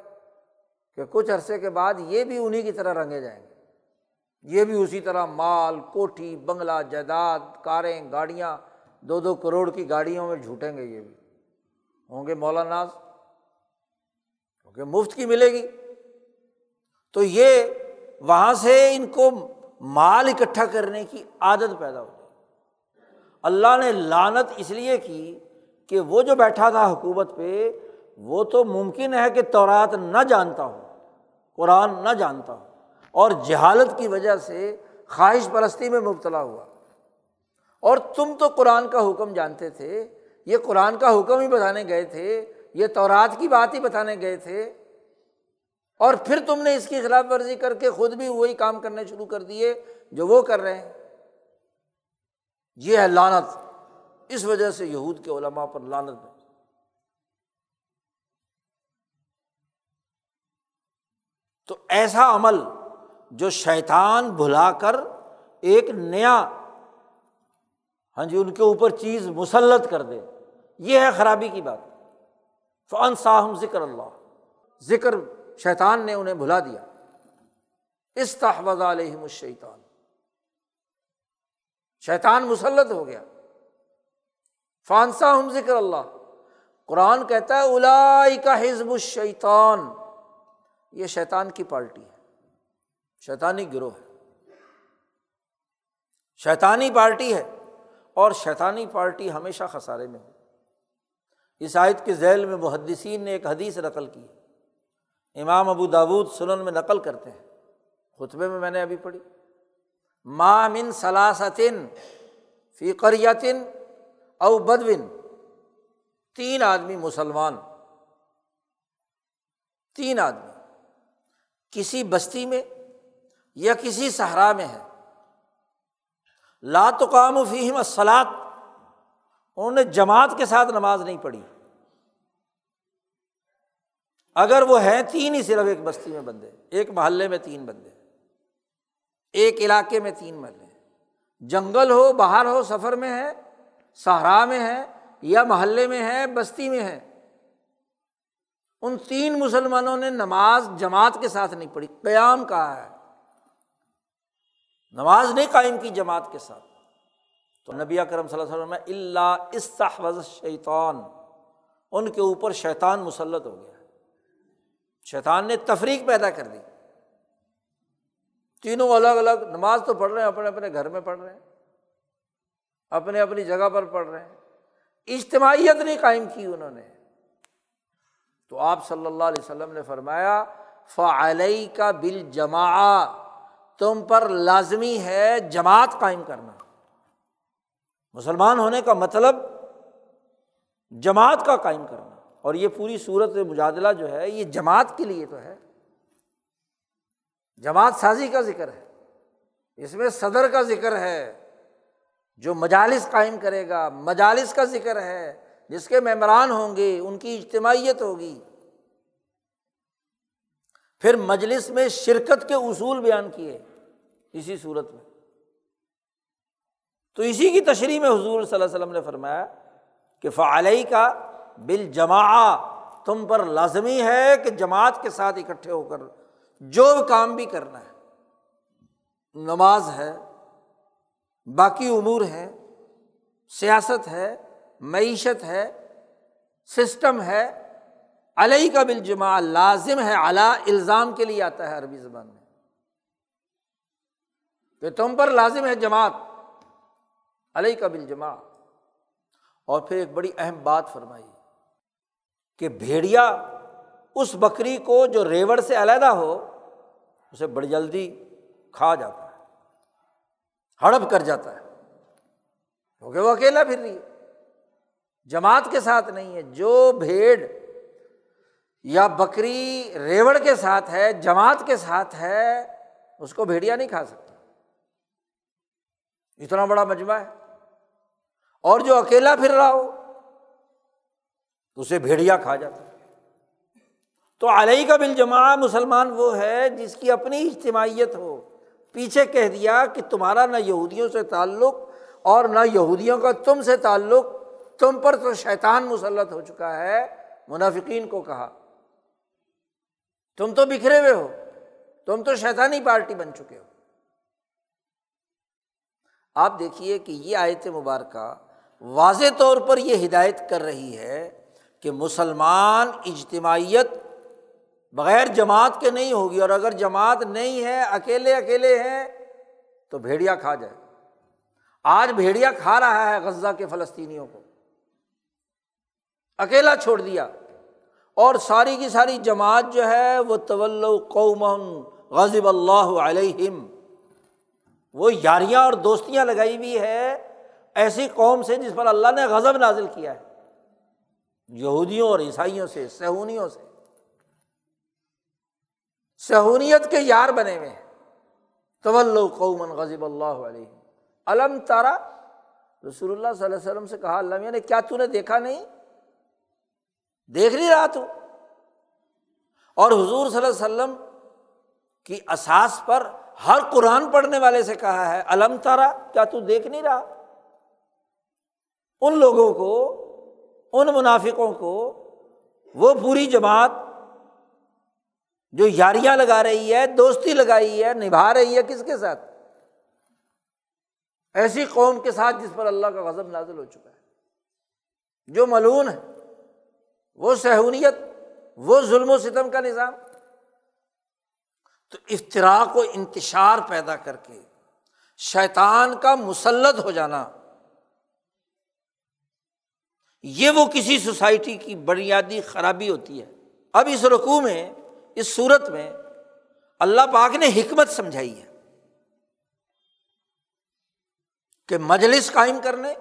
A: کہ کچھ عرصے کے بعد یہ بھی انہیں کی طرح رنگے جائیں گے۔ یہ بھی اسی طرح مال، کوٹھی، بنگلہ، جائیداد، کاریں، گاڑیاں، دو دو کروڑ کی گاڑیوں میں جھوٹیں گے یہ بھی۔ ہوں گے مولانا کیونکہ مفت کی ملے گی۔ تو یہ وہاں سے ان کو مال اکٹھا کرنے کی عادت پیدا ہو گئی۔ اللہ نے لانت اس لیے کی کہ وہ جو بیٹھا تھا حکومت پہ، وہ تو ممکن ہے کہ تورات نہ جانتا ہو، قرآن نہ جانتا ہو، اور جہالت کی وجہ سے خواہش پرستی میں مبتلا ہوا۔ اور تم تو قرآن کا حکم جانتے تھے، یہ قرآن کا حکم ہی بتانے گئے تھے، یہ تورات کی بات ہی بتانے گئے تھے۔ اور پھر تم نے اس کی خلاف ورزی کر کے خود بھی وہی کام کرنے شروع کر دیے جو وہ کر رہے ہیں۔ یہ ہے لانت اس وجہ سے یہود کے علماء پر لانت تو ایسا عمل جو شیطان بھلا کر ایک نیا ہاں جی ان کے اوپر چیز مسلط کر دے۔ یہ ہے خرابی کی بات۔ فن صاحم ذکر اللہ ذکر شیطان نے انہیں بھلا دیا۔ استحوذ علیہم الشیطان۔ شیطان مسلط ہو گیا۔ فانسا ہم ذکر اللہ۔ قرآن کہتا ہے الا کا حزب الشیطان۔ یہ شیطان کی پارٹی ہے۔ شیطانی گروہ ہے۔ شیطانی پارٹی ہے اور شیطانی پارٹی ہمیشہ خسارے میں ہو اس آیت کے ذیل میں محدثین نے ایک حدیث نقل کی امام ابو داود سنن میں نقل کرتے ہیں۔ خطبے میں میں نے ابھی پڑھی۔ مامن سلاستن فیقر او بدون تین آدمی مسلمان۔ تین آدمی۔ کسی بستی میں یا کسی صحرا میں ہے لاتقام و فیم السلاط انہوں نے جماعت کے ساتھ نماز نہیں پڑھی۔ اگر وہ ہیں تین ہی صرف ایک بستی میں بندے، ایک محلے میں تین بندے، ایک علاقے میں تین محلے جنگل ہو باہر ہو، سفر میں ہے، صحرا میں ہے یا محلے میں ہے، بستی میں ہے۔ ان تین مسلمانوں نے نماز جماعت کے ساتھ نہیں پڑھی، قیام کہا ہے۔ نماز نہیں قائم کی جماعت کے ساتھ۔ تو نبی کرم صلی اللہ علیہ وسلم اللہ استحوذ شیطان ان کے اوپر شیطان مسلط ہو گیا۔ شیطان نے تفریق پیدا کر دی۔ تینوں الگ الگ نماز تو پڑھ رہے ہیں، اپنے اپنے گھر میں پڑھ رہے ہیں، اپنے اپنی جگہ پر پڑھ رہے ہیں۔ اجتماعیت نہیں قائم کی انہوں نے۔ تو آپ صلی اللہ علیہ وسلم نے فرمایا فعلئی کا بل جما تم پر لازمی ہے جماعت قائم کرنا۔ مسلمان ہونے کا مطلب جماعت کا قائم کرنا۔ اور یہ پوری صورت مجادلہ جو ہے، یہ جماعت کے لیے تو ہے۔ جماعت سازی کا ذکر ہے۔ اس میں صدر کا ذکر ہے۔ جو مجالس قائم کرے گا، مجالس کا ذکر ہے۔ جس کے ممبران ہوں گے، ان کی اجتماعیت ہوگی۔ پھر مجلس میں شرکت کے اصول بیان کیے اسی صورت میں۔ تو اسی کی تشریح میں حضور صلی اللہ علیہ وسلم نے فرمایا کہ فعلئی کا بال جما تم پر لازمی ہے کہ جماعت کے ساتھ اکٹھے ہو کر جو کام بھی کرنا ہے، نماز ہے، باقی امور ہیں سیاست ہے، معیشت ہے، سسٹم ہے، علیہ کا بل جمع لازم ہے اعلیٰ الزام کے لیے آتا ہے عربی زبان میں۔ کہ تم پر لازم ہے جماعت، علیہ کا بل جمع اور پھر ایک بڑی اہم بات فرمائی۔ کہ بھیڑیا اس بکری کو جو ریوڑ سے علیحدہ ہو، اسے بڑی جلدی کھا جاتا ہے، ہڑپ کر جاتا ہے، کیونکہ وہ اکیلا پھر رہی ہے، جماعت کے ساتھ نہیں ہے، جو بھیڑ یا بکری ریوڑ کے ساتھ ہے، جماعت کے ساتھ ہے، اس کو بھیڑیا نہیں کھا سکتا۔ اتنا بڑا مجمع ہے۔ اور جو اکیلا پھر رہا ہو اسے بھیڑیا کھا جاتا تو علیہ کا بل جمع مسلمان وہ ہے جس کی اپنی اجتماعیت ہو۔ پیچھے کہہ دیا کہ تمہارا نہ یہودیوں سے تعلق اور نہ یہودیوں کا تم سے تعلق، تم پر تو شیطان مسلط ہو چکا ہے۔ منافقین کو کہا۔ تم تو بکھرے ہوئے ہو۔ تم تو شیطانی پارٹی بن چکے ہو۔ آپ دیکھیے کہ یہ آیت مبارکہ واضح طور پر یہ ہدایت کر رہی ہے کہ مسلمان اجتماعیت بغیر جماعت کے نہیں ہوگی اور اگر جماعت نہیں ہے، اکیلے اکیلے ہیں، تو بھیڑیا کھا جائے آج بھیڑیا کھا رہا ہے غزہ کے فلسطینیوں کو۔ اکیلا چھوڑ دیا۔ اور ساری کی ساری جماعت جو ہے، وہ طول قوم غازب اللہ علیہم۔ وہ یاریاں اور دوستیاں لگائی ہوئی ہے، ایسی قوم سے جس پر اللہ نے غضب نازل کیا ہے۔ یہودیوں اور عیسائیوں سے، سہونیوں سے۔ سہونیت کے یار بنے ہوئے ہیں۔ طول قومن غزب اللہ علیہ علم تارا رسول اللہ صلی اللہ علیہ وسلم سے کہا، اللہ نے، کیا تو نے دیکھا نہیں؟ دیکھ نہیں رہا تو۔ اور حضور صلی اللہ علیہ وسلم کی اساس پر ہر قرآن پڑھنے والے سے کہا ہے علم تارا کیا تو دیکھ نہیں رہا؟ ان لوگوں کو ان منافقوں کو وہ پوری جماعت جو یاریاں لگا رہی ہے، دوستی لگائی ہے، نبھا رہی ہے کس کے ساتھ؟ ایسی قوم کے ساتھ جس پر اللہ کا غضب نازل ہو چکا ہے۔ جو ملون ہے، وہ سہونیت، وہ ظلم و ستم کا نظام۔ تو افطراک و انتشار پیدا کر کے شیطان کا مسلط ہو جانا یہ وہ کسی سوسائٹی کی بنیادی خرابی ہوتی ہے۔ اب اس رقوع میں، اس صورت میں اللہ پاک نے حکمت سمجھائی ہے کہ مجلس قائم کرنے،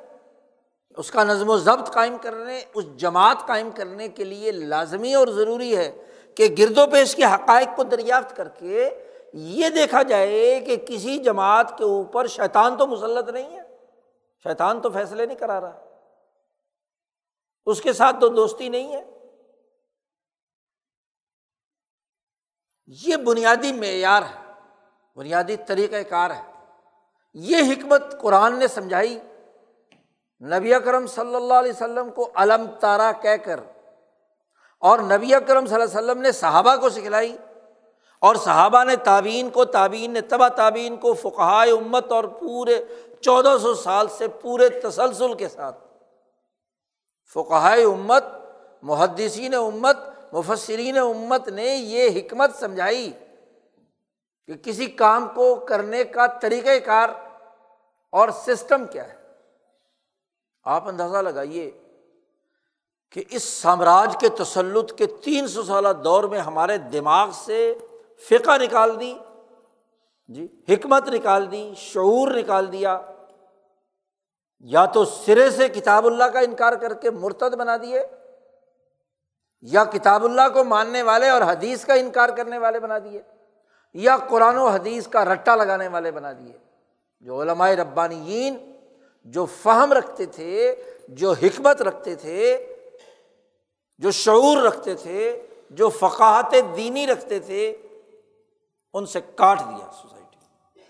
A: اس کا نظم و ضبط قائم کرنے، اس جماعت قائم کرنے کے لیے لازمی اور ضروری ہے کہ گرد و پیش کے حقائق کو دریافت کر کے یہ دیکھا جائے کہ کسی جماعت کے اوپر شیطان تو مسلط نہیں ہے۔ شیطان تو فیصلے نہیں کرا رہا۔ اس کے ساتھ تو دوستی نہیں ہے۔ یہ بنیادی معیار ہے، بنیادی طریقۂ کار ہے۔ یہ حکمت قرآن نے سمجھائی۔ نبی اکرم صلی اللہ علیہ وسلم کو علم تارا کہہ کر اور نبی اکرم صلی اللہ علیہ وسلم نے صحابہ کو سکھلائی اور صحابہ نے تعبین کو تعبین نے تبا تعبین کو فقہائے امت اور پورے چودہ سو سال سے پورے تسلسل کے ساتھ فقہائے امت، محدثین امت، مفسرین امت نے یہ حکمت سمجھائی کہ کسی کام کو کرنے کا طریقۂ کار اور سسٹم کیا ہے۔ آپ اندازہ لگائیے کہ اس سامراج کے تسلط کے تین سو سالہ دور میں ہمارے دماغ سے فقہ نکال دی جی حکمت نکال دی، شعور نکال دیا۔ یا تو سرے سے کتاب اللہ کا انکار کر کے مرتد بنا دیے، یا کتاب اللہ کو ماننے والے اور حدیث کا انکار کرنے والے بنا دیے، یا قرآن و حدیث کا رٹا لگانے والے بنا دیے۔ جو علماء ربانیین جو فہم رکھتے تھے، جو حکمت رکھتے تھے، جو شعور رکھتے تھے، جو فقاہت دینی رکھتے تھے، ان سے کاٹ دیا سوسائٹی۔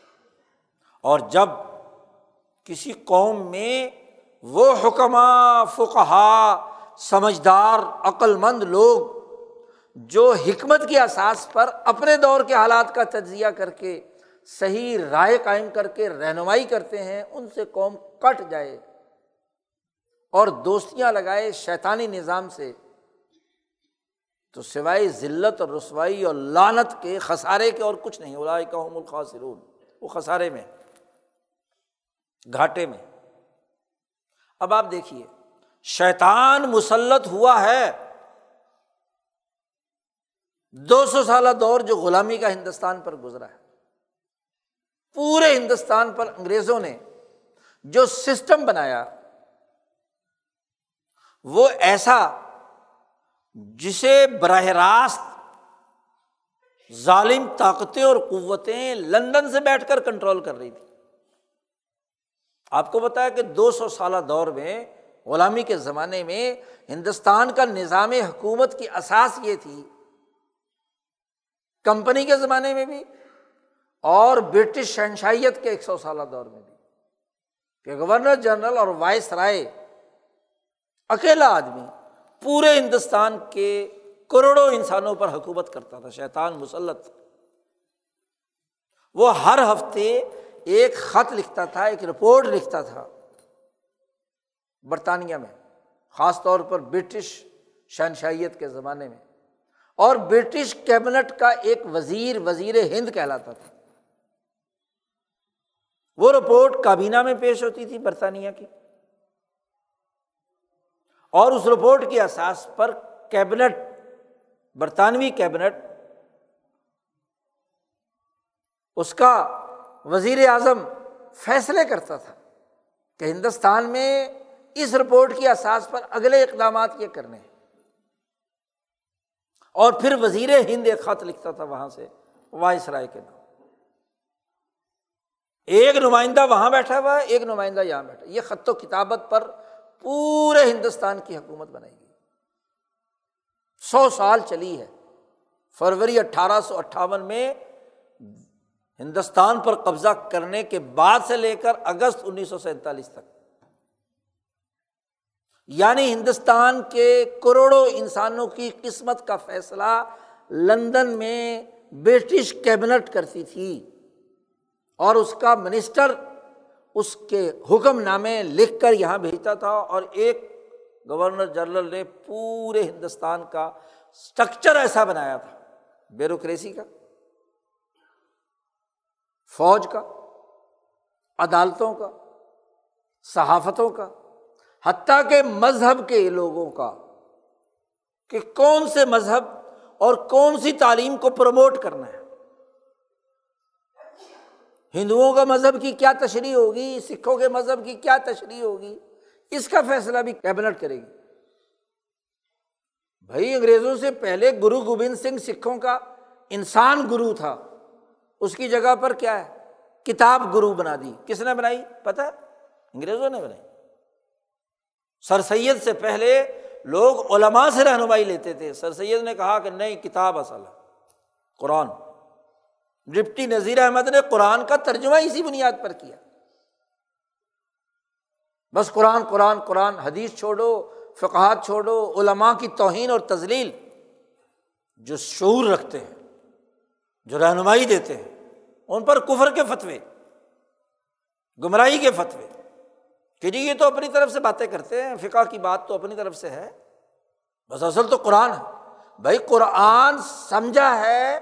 A: اور جب کسی قوم میں وہ حکمہ فقہا سمجھدار، عقلمند لوگ جو حکمت کے اثاث پر اپنے دور کے حالات کا تجزیہ کر کے صحیح رائے قائم کر کے رہنمائی کرتے ہیں، ان سے قوم کٹ جائے اور دوستیاں لگائے شیطانی نظام سے۔ تو سوائے ذلت اور رسوائی اور لانت کے خسارے کے اور کچھ نہیں اڑائے کا الخاصرون وہ خسارے میں۔ گھاٹے میں۔ اب آپ دیکھیے، شیطان مسلط ہوا ہے۔ دو سو سالہ دور جو غلامی کا ہندوستان پر گزرا ہے۔ پورے ہندوستان پر انگریزوں نے جو سسٹم بنایا، وہ ایسا جسے براہ راست ظالم طاقتیں اور قوتیں لندن سے بیٹھ کر کنٹرول کر رہی تھی آپ کو بتایا کہ دو سو سالہ دور میں، غلامی کے زمانے میں ہندوستان کا نظام حکومت کی اساس یہ تھی۔ کمپنی کے زمانے میں بھی اور برٹش شہنشائیت کے ایک سو سالہ دور میں بھی۔ کہ گورنر جنرل اور وائس رائے اکیلا آدمی پورے ہندوستان کے کروڑوں انسانوں پر حکومت کرتا تھا، شیطان مسلط۔ وہ ہر ہفتے ایک خط لکھتا تھا، ایک رپورٹ لکھتا تھا برطانیہ میں، خاص طور پر برٹش شہنشائیت کے زمانے میں۔ اور برٹش کیبنٹ کا ایک وزیر وزیر ہند کہلاتا تھا۔ وہ رپورٹ کابینہ میں پیش ہوتی تھی برطانیہ کی۔ اور اس رپورٹ کے اساس پر کیبنٹ، برطانوی کیبنٹ، اس کا وزیر اعظم فیصلے کرتا تھا کہ ہندوستان میں اس رپورٹ کی اساس پر اگلے اقدامات یہ کرنے ہیں۔ اور پھر وزیر ہند ایک خط لکھتا تھا وہاں سے وائس رائے کے نام۔ ایک نمائندہ وہاں بیٹھا ہوا ہے ایک نمائندہ یہاں بیٹھا۔ یہ خط و کتابت پر پورے ہندوستان کی حکومت بنائی گئی۔ سو سال چلی ہے۔ فروری اٹھارہ سو اٹھاون میں ہندوستان پر قبضہ کرنے کے بعد سے لے کر اگست انیس سو سینتالیس تک۔ یعنی ہندوستان کے کروڑوں انسانوں کی قسمت کا فیصلہ لندن میں برٹش کیبنٹ کرتی تھی اور اس کا منسٹر اس کے حکم نامے لکھ کر یہاں بھیجتا تھا اور ایک گورنر جنرل نے پورے ہندوستان کا اسٹرکچر ایسا بنایا تھا، بیوروکریسی کا۔ فوج کا، عدالتوں کا، صحافتوں کا، حتیٰ کہ مذہب کے لوگوں کا، کہ کون سے مذہب اور کون سی تعلیم کو پروموٹ کرنا ہے۔ ہندوؤں کا مذہب کی کیا تشریح ہوگی؟ سکھوں کے مذہب کی کیا تشریح ہوگی؟ اس کا فیصلہ بھی کیبنٹ کرے گی۔ بھائی، انگریزوں سے پہلے گرو گوبند سنگھ سکھوں کا انسان گرو تھا۔ اس کی جگہ پر کیا ہے؟ کتاب گرو بنا دی۔ کس نے بنائی؟ پتا انگریزوں نے بنائی۔ سر سید سے پہلے لوگ علماء سے رہنمائی لیتے تھے۔ سر سید نے کہا کہ نہیں، کتاب اصل ہے۔ قرآن۔ ڈپٹی نذیر احمد نے قرآن کا ترجمہ اسی بنیاد پر کیا۔ بس قرآن قرآن قرآن، حدیث چھوڑو فقات چھوڑو، علماء کی توہین اور تزلیل جو شعور رکھتے ہیں۔ جو رہنمائی دیتے ہیں، ان پر کفر کے فتوے، گمراہی کے فتوے۔ کہ جی یہ تو اپنی طرف سے باتیں کرتے ہیں، فقہ کی بات تو اپنی طرف سے ہے۔ بس اصل تو قرآن ہے۔ بھائی، قرآن سمجھا ہے،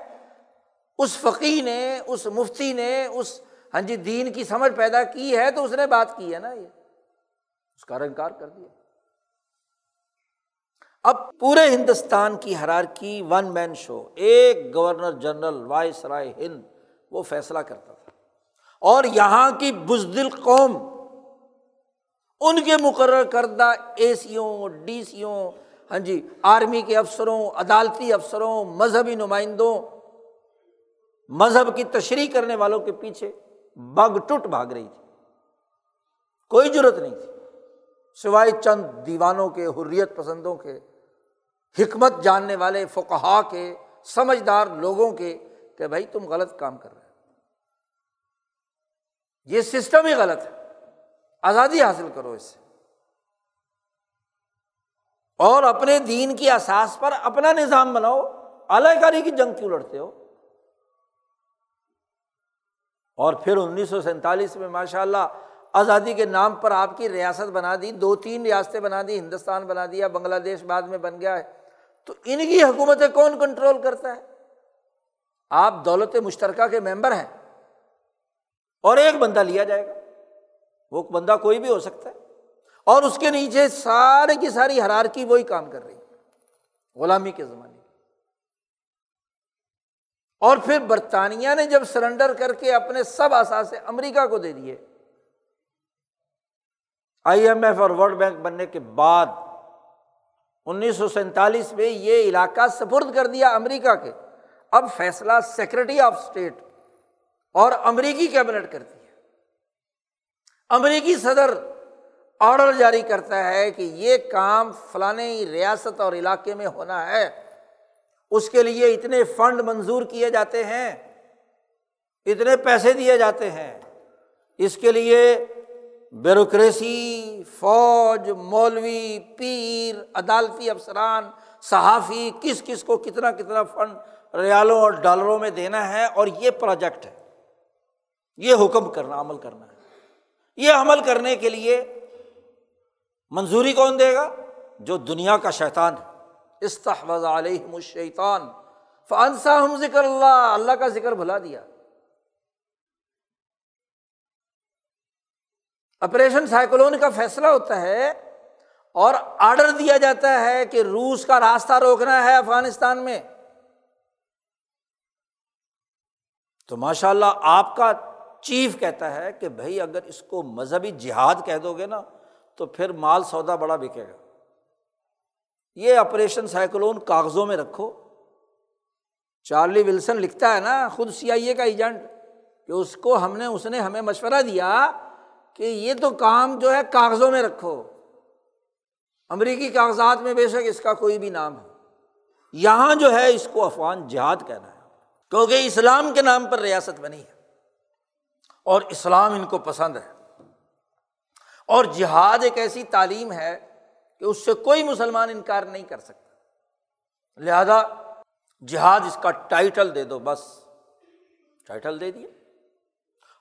A: اس فقی نے، اس مفتی نے، اس ہاں جی دین کی سمجھ پیدا کی ہے تو اس نے بات کی ہے نا یہ۔ اس کا انکار کر دیا۔ اب پورے ہندوستان کی ہرار کی ون مین شو ایک governor general viceroy Hind, وہ فیصلہ کرتا تھا۔ اور یہاں کی بزدل قوم، ان کے مقرر کردہ اے سیوں ڈی سیوں ہاں جی آرمی کے افسروں، عدالتی افسروں، مذہبی نمائندوں، مذہب کی تشریح کرنے والوں کے پیچھے بگ ٹوٹ بھاگ رہی تھی۔ کوئی ضرورت نہیں تھی۔ سوائے چند دیوانوں کے، حریت پسندوں کے حکمت جاننے والے فقہا کے، سمجھدار لوگوں کے کہ بھائی تم غلط کام کر رہے یہ سسٹم ہی غلط ہے۔ آزادی حاصل کرو اس سے۔ اور اپنے دین کی احساس پر اپنا نظام بناؤ۔ اعلی کاری کی جنگ کیوں لڑتے ہو؟ اور پھر انیس سو سینتالیس میں ماشاء اللہ آزادی کے نام پر آپ کی ریاست بنا دی، دو تین ریاستیں بنا دی، ہندوستان بنا دیا، بنگلہ دیش بعد میں بن گیا ہے۔ تو ان کی حکومتیں کون کنٹرول کرتا ہے؟ آپ دولت مشترکہ کے ممبر ہیں اور ایک بندہ لیا جائے گا۔ وہ بندہ کوئی بھی ہو سکتا ہے۔ اور اس کے نیچے سارے کی ساری حرار کی وہی کام کر رہی ہے، غلامی کے زمانے اور پھر برطانیہ نے جب سرنڈر کر کے اپنے سب اثاثے امریکہ کو دے دیے، آئی ایم ایف اور ورلڈ بینک بننے کے بعد انیس سو سینتالیس میں یہ علاقہ سپرد کر دیا امریکہ کے۔ اب فیصلہ سیکرٹری آف اسٹیٹ اور امریکی کیبنٹ کرتی ہے۔ امریکی صدر آڈر جاری کرتا ہے کہ یہ کام فلاں ریاست اور علاقے میں ہونا ہے۔ اس کے لیے اتنے فنڈ منظور کیے جاتے ہیں، اتنے پیسے دیے جاتے ہیں۔ اس کے لیے بیوروکریسی، فوج، مولوی، پیر، عدالتی افسران، صحافی، کس کس کو کتنا کتنا فنڈ ریالوں اور ڈالروں میں دینا ہے اور یہ پروجیکٹ ہے۔ یہ حکم کرنا، عمل کرنا ہے۔ یہ عمل کرنے کے لیے منظوری کون دے گا؟ جو دنیا کا شیطان ہے۔ استحوذ علیہ الشیطان فانسا ہم ذکر اللہ۔ اللہ کا ذکر بھلا دیا۔ آپریشن سائیکلون کا فیصلہ ہوتا ہے اور آڈر دیا جاتا ہے کہ روس کا راستہ روکنا ہے افغانستان میں۔ تو ماشاء اللہ آپ کا چیف کہتا ہے کہ بھائی اگر اس کو مذہبی جہاد کہہ دو گے نا تو پھر مال سودا بڑا بکے گا۔ یہ آپریشن سائیکلون کاغذوں میں رکھو۔ چارلی ولسن لکھتا ہے نا خود سی آئی اے کا ایجنٹ کہ اس کو ہم نے، اس نے ہمیں مشورہ دیا کہ یہ تو کام جو ہے کاغذوں میں رکھو۔ امریکی کاغذات میں بے شک اس کا کوئی بھی نام ہے۔ یہاں جو ہے اس کو افغان جہاد کہنا ہے، کیونکہ اسلام کے نام پر ریاست بنی ہے۔ اور اسلام ان کو پسند ہے۔ اور جہاد ایک ایسی تعلیم ہے کہ اس سے کوئی مسلمان انکار نہیں کر سکتا۔ لہذا جہاد اس کا ٹائٹل دے دو، بس۔ ٹائٹل دے دیا۔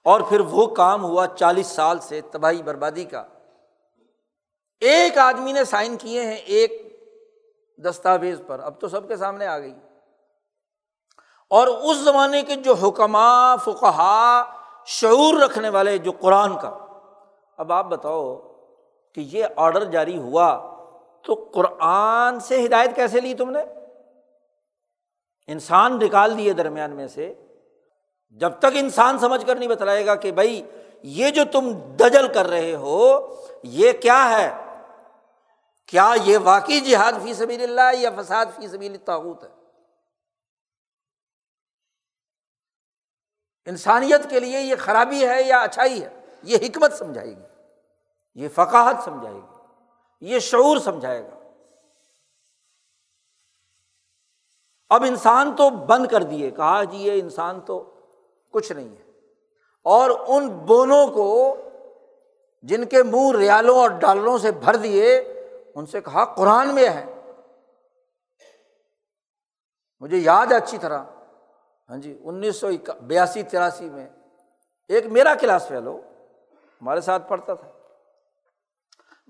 A: اور پھر وہ کام ہوا چالیس سال سے تباہی بربادی کا۔ ایک آدمی نے سائن کیے ہیں ایک دستاویز پر، اب تو سب کے سامنے آ گئی۔ اور اس زمانے کے جو حکمہ فقہا شعور رکھنے والے جو قرآن کا، اب آپ بتاؤ کہ یہ آڈر جاری ہوا تو قرآن سے ہدایت کیسے لی تم نے؟ انسان نکال دیے درمیان میں سے۔ جب تک انسان سمجھ کر نہیں بتلائے گا کہ بھائی یہ جو تم دجل کر رہے ہو، یہ کیا ہے؟ کیا یہ واقعی جہاد فی سبیل اللہ یا فساد فی سبیل تعوت ہے؟ انسانیت کے لیے یہ خرابی ہے یا اچھائی ہے؟ یہ حکمت سمجھائے گی، یہ فقاہت سمجھائے گی، یہ شعور سمجھائے گا۔ اب انسان تو بند کر دیے، کہا جی یہ انسان تو کچھ نہیں ہے۔ اور ان بونوں کو جن کے منہ ریالوں اور ڈالروں سے بھر دیے، ان سے کہا، قرآن میں ہے۔ مجھے یاد ہے اچھی طرح۔ ہاں جی انیس سو بیاسی، تراسی میں ایک میرا کلاس فیلو ہمارے ساتھ پڑھتا تھا۔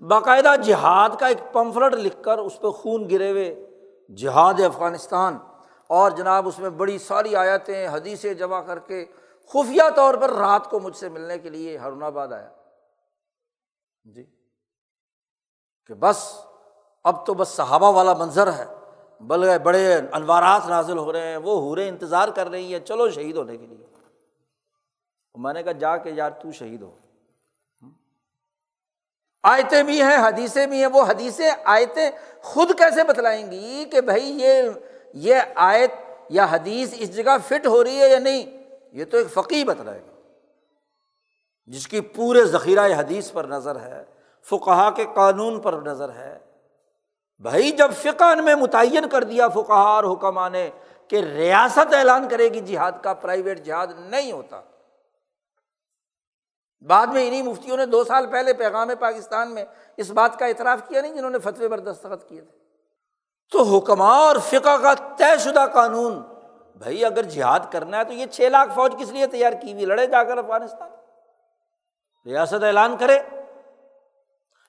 A: باقاعدہ جہاد کا ایک پمفلٹ لکھ کر اس پہ خون گرے ہوئے جہاد افغانستان اور جناب اس میں بڑی ساری آیتیں، حدیثیں جمع کر کے خفیہ طور پر رات کو مجھ سے ملنے کے لیے ہرون آباد آیا۔ جی۔ کہ بس، اب تو بس صحابہ والا منظر ہے۔ بل بڑے انوارات نازل ہو رہے ہیں، وہ ہورے انتظار کر رہی ہیں، چلو شہید ہونے کے لیے۔ میں نے کہا، جا کے یار تو شہید ہو۔ آیتیں بھی ہیں، حدیثیں بھی ہیں، وہ حدیثیں، آیتیں خود کیسے بتلائیں گی کہ بھائی یہ یہ آیت یا حدیث اس جگہ فٹ ہو رہی ہے یا نہیں؟ یہ تو ایک فقی بتلائے گا۔ جس کی پورے ذخیرہ حدیث پر نظر ہے فقہ کے قانون پر نظر ہے۔ بھائی، جب فقہ میں متعین کر دیا فقہ اور حکمہ نے کہ ریاست اعلان کرے گی جہاد کا، پرائیویٹ جہاد نہیں ہوتا۔ بعد میں انہیں مفتیوں نے دو سال پہلے پیغام پاکستان میں اس بات کا اعتراف کیا نہیں، جنہوں نے فتوی پر دستخط کیے تھے۔ تو حکمہ اور فقہ کا طے شدہ قانون، بھائی اگر جہاد کرنا ہے تو یہ چھ لاکھ فوج کس لیے تیار کی ہوئی؟ لڑے جا کر افغانستان۔ ریاست اعلان کرے۔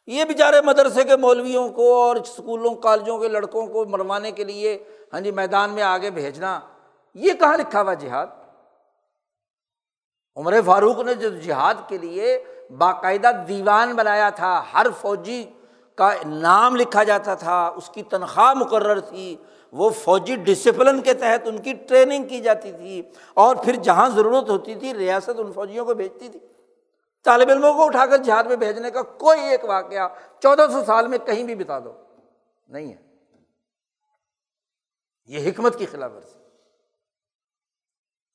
A: یہ بیچارے مدرسے کے مولویوں کو اور اسکولوں کالجوں کے لڑکوں کو مروانے کے لیے ہاں جی میدان میں آگے بھیجنا۔ یہ کہاں لکھا ہوا جہاد؟ عمر فاروق نے جو جہاد کے لیے باقاعدہ دیوان بنایا تھا، ہر فوجی کا نام لکھا جاتا تھا، اس کی تنخواہ مقرر تھی، وہ فوجی ڈسپلن کے تحت ان کی ٹریننگ کی جاتی تھی، اور پھر جہاں ضرورت ہوتی تھی، ریاست ان فوجیوں کو بھیجتی تھی۔ طالب علموں کو اٹھا کر جہاد میں بھیجنے کا کوئی ایک واقعہ چودہ سو سال میں کہیں بھی بتا دو۔ نہیں ہے۔ یہ حکمت کی خلاف ورزی۔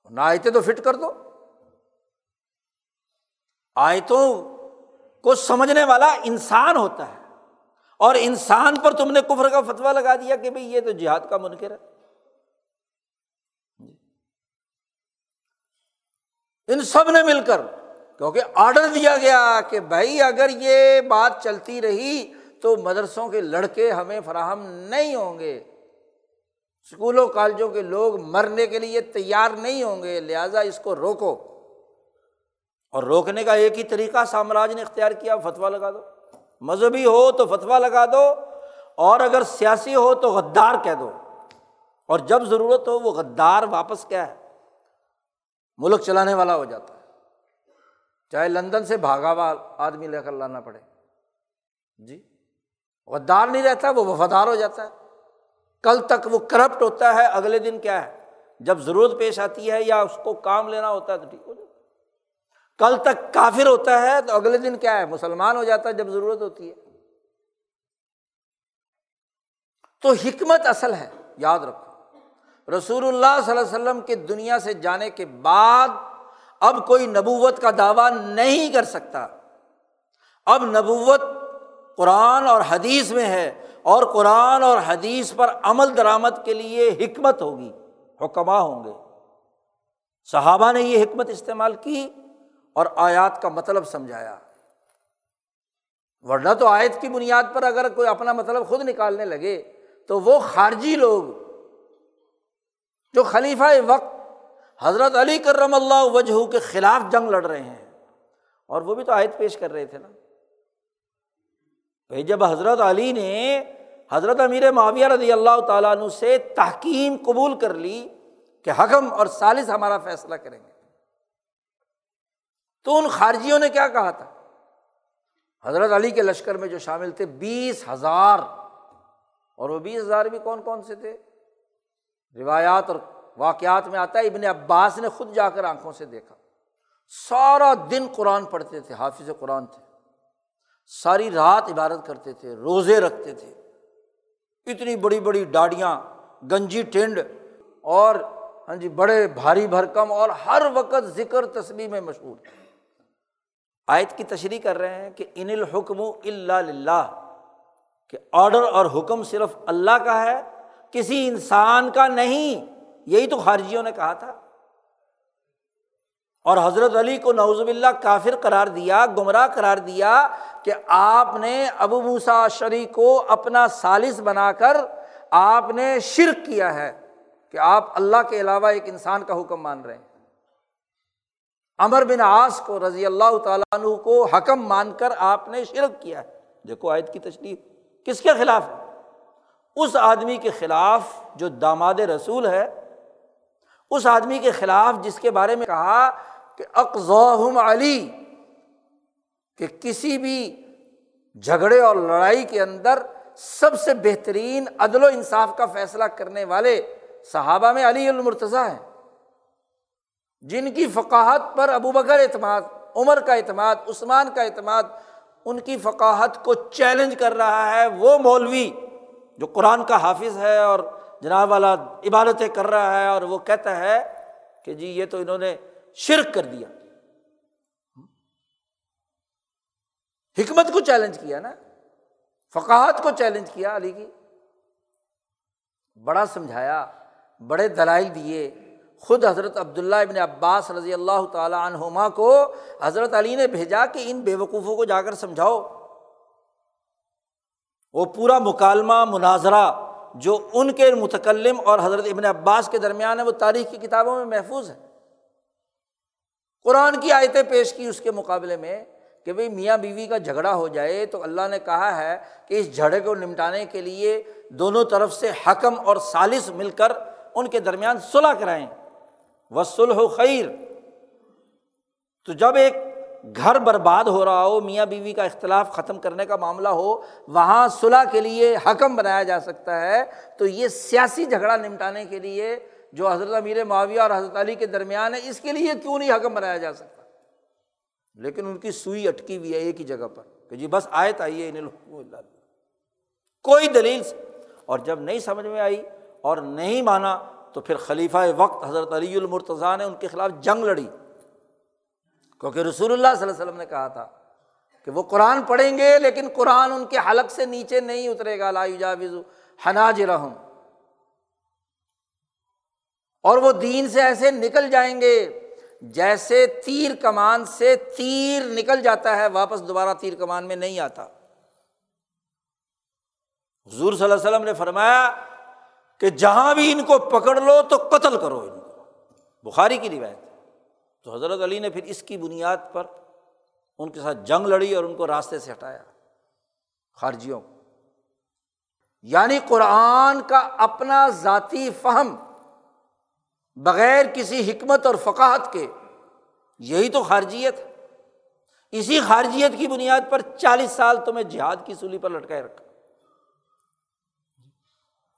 A: نہ آئے تو فٹ کر دو۔ آیتوں کو سمجھنے والا انسان ہوتا ہے۔ اور انسان پر تم نے کفر کا فتوا لگا دیا کہ بھائی یہ تو جہاد کا منکر ہے۔ جی۔ ان سب نے مل کر، کیونکہ آڈر دیا گیا کہ بھائی اگر یہ بات چلتی رہی تو مدرسوں کے لڑکے ہمیں فراہم نہیں ہوں گے۔ اسکولوں کالجوں کے لوگ مرنے کے لیے تیار نہیں ہوں گے، لہٰذا اس کو روکو۔ اور روکنے کا ایک ہی طریقہ سامراج نے اختیار کیا فتوا لگا دو۔ مذہبی ہو تو فتوا لگا دو، اور اگر سیاسی ہو تو غدار کہہ دو۔ اور جب ضرورت ہو وہ غدار واپس کیا ہے؟ ملک چلانے والا ہو جاتا ہے۔ چاہے لندن سے بھاگا ہوا آدمی لے کر لانا پڑے۔ جی غدار نہیں رہتا، وہ وفادار ہو جاتا ہے۔ کل تک وہ کرپٹ ہوتا ہے، اگلے دن کیا ہے؟ جب ضرورت پیش آتی ہے یا اس کو کام لینا ہوتا ہے تو ٹھیک ہو جاتا کل تک کافر ہوتا ہے تو اگلے دن کیا ہے؟ مسلمان ہو جاتا ہے جب ضرورت ہوتی ہے۔ تو حکمت اصل ہے، یاد رکھو۔ رسول اللہ صلی اللہ علیہ وسلم کے دنیا سے جانے کے بعد اب کوئی نبوت کا دعویٰ نہیں کر سکتا۔ اب نبوت قرآن اور حدیث میں ہے اور قرآن اور حدیث پر عمل درآمد کے لیے حکمت ہوگی حکمہ ہوں گے۔ صحابہ نے یہ حکمت استعمال کی۔ اور آیات کا مطلب سمجھایا۔ ورنہ تو آیت کی بنیاد پر اگر کوئی اپنا مطلب خود نکالنے لگے تو وہ خارجی لوگ جو خلیفہ وقت حضرت علی کرم اللہ وجہ کے خلاف جنگ لڑ رہے ہیں، اور وہ بھی تو آیت پیش کر رہے تھے نا۔ بھائی جب حضرت علی نے حضرت امیر معاویہ رضی اللہ تعالیٰ عنہ سے تحکیم قبول کر لی کہ حکم اور سالس ہمارا فیصلہ کریں گے۔ تو ان خارجیوں نے کیا کہا تھا؟ حضرت علی کے لشکر میں جو شامل تھے، بیس ہزار۔ اور وہ بیس ہزار بھی کون کون سے تھے؟ روایات اور واقعات میں آتا ہے، ابن عباس نے خود جا کر آنکھوں سے دیکھا۔ سارا دن قرآن پڑھتے تھے، حافظ قرآن تھے۔ ساری رات عبادت کرتے تھے، روزے رکھتے تھے۔ اتنی بڑی بڑی ڈاڑیاں، گنجی ٹینڈ اور ہاں جی بڑے بھاری بھرکم اور ہر وقت ذکر تصویر میں مشہور۔ تھے آیت کی تشریح کر رہے ہیں کہ ان الحکم اللہ کہ آڈر اور حکم صرف اللہ کا ہے، کسی انسان کا نہیں۔ یہی تو خارجیوں نے کہا تھا۔ اور حضرت علی کو نوزب اللہ کافر قرار دیا، گمراہ قرار دیا کہ آپ نے ابو موسا شری کو اپنا سالس بنا کر آپ نے شرک کیا ہے، کہ آپ اللہ کے علاوہ ایک انسان کا حکم مان رہے ہیں۔ امر بن آس کو رضی اللہ تعالیٰ عنہ کو حکم مان کر آپ نے شرک کیا ہے۔ دیکھو عائد کی تشریف کس کے خلاف اس آدمی کے خلاف جو داماد رسول ہے، اس آدمی کے خلاف جس کے بارے میں کہا کہ اقضاہم علی، کہ کسی بھی جھگڑے اور لڑائی کے اندر سب سے بہترین عدل و انصاف کا فیصلہ کرنے والے صحابہ میں علی المرتضیٰ ہیں۔ جن کی فقاہت پر ابو بکر اعتماد، عمر کا اعتماد، عثمان کا اعتماد، ان کی فقاہت کو چیلنج کر رہا ہے وہ مولوی جو قرآن کا حافظ ہے اور جناب والا عبادتیں کر رہا ہے اور وہ کہتا ہے کہ جی یہ تو انہوں نے شرک کر دیا۔ حکمت کو چیلنج کیا نا۔ فقاہت کو چیلنج کیا علی کی۔ بڑا سمجھایا، بڑے دلائل دیے۔ خود حضرت عبداللہ ابن عباس رضی اللہ تعالیٰ عنہما کو حضرت علی نے بھیجا کہ ان بے وقوفوں کو جا کر سمجھاؤ۔ وہ پورا مکالمہ، مناظرہ جو ان کے متکلم اور حضرت ابن عباس کے درمیان ہے، وہ تاریخ کی کتابوں میں محفوظ ہے۔ قرآن کی آیتیں پیش کی اس کے مقابلے میں کہ بھائی میاں بیوی کا جھگڑا ہو جائے تو اللہ نے کہا ہے کہ اس جھگڑے کو نمٹانے کے لیے دونوں طرف سے حکم اور سالس مل کر ان کے درمیان صلاح کرائیں۔ وصل ہو خیر تو جب ایک گھر برباد ہو رہا ہو، میاں بیوی کا اختلاف ختم کرنے کا معاملہ ہو، وہاں صلاح کے لیے حکم بنایا جا سکتا ہے، تو یہ سیاسی جھگڑا نمٹانے کے لیے جو حضرت امیر معاویہ اور حضرت علی کے درمیان ہے، اس کے لیے کیوں نہیں حکم بنایا جا سکتا؟ لیکن ان کی سوئی اٹکی ہوئی ہے ایک ہی جگہ پر کہ جی بس آئے آئیے انہیں اللہ۔ کوئی دلیل سے۔ اور جب نہیں سمجھ میں آئی اور نہیں مانا تو پھر خلیفہ وقت حضرت علی المرتضیٰ نے ان کے خلاف جنگ لڑی۔ کیونکہ رسول اللہ صلی اللہ علیہ وسلم نے کہا تھا کہ وہ قرآن پڑھیں گے لیکن قرآن ان کے حلق سے نیچے نہیں اترے گا۔ لا جاوز حناج رحم اور وہ دین سے ایسے نکل جائیں گے جیسے تیر کمان سے تیر نکل جاتا ہے، واپس دوبارہ تیر کمان میں نہیں آتا۔ حضور صلی اللہ علیہ وسلم نے فرمایا کہ جہاں بھی ان کو پکڑ لو تو قتل کرو ان کو۔ بخاری کی روایت تو حضرت علی نے پھر اس کی بنیاد پر ان کے ساتھ جنگ لڑی اور ان کو راستے سے ہٹایا۔ خارجیوں کو۔ یعنی قرآن کا اپنا ذاتی فہم بغیر کسی حکمت اور فقاہت کے، یہی تو خارجیت۔ ہے اسی خارجیت کی بنیاد پر چالیس سال تمہیں جہاد کی سولی پر لٹکائے رکھا۔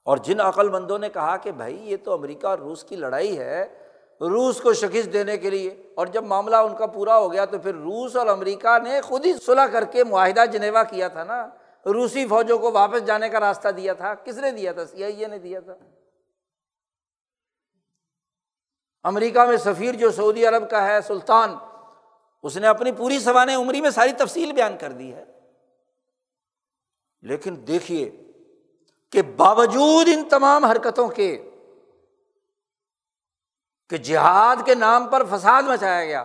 A: اور جن عقل مندوں نے کہا کہ بھائی یہ تو امریکہ اور روس کی لڑائی ہے، روس کو شکست دینے کے لیے۔ اور جب معاملہ ان کا پورا ہو گیا تو پھر روس اور امریکہ نے خود ہی صلاح کر کے معاہدہ جنیوا کیا تھا نا۔ روسی فوجوں کو واپس جانے کا راستہ دیا تھا۔ کس نے دیا تھا؟ سی آئی اے نے دیا تھا۔ امریکہ میں سفیر جو سعودی عرب کا ہے، سلطان، اس نے اپنی پوری سوان عمری میں ساری تفصیل بیان کر دی ہے۔ لیکن دیکھیے کہ باوجود ان تمام حرکتوں کے کہ جہاد کے نام پر فساد مچایا گیا،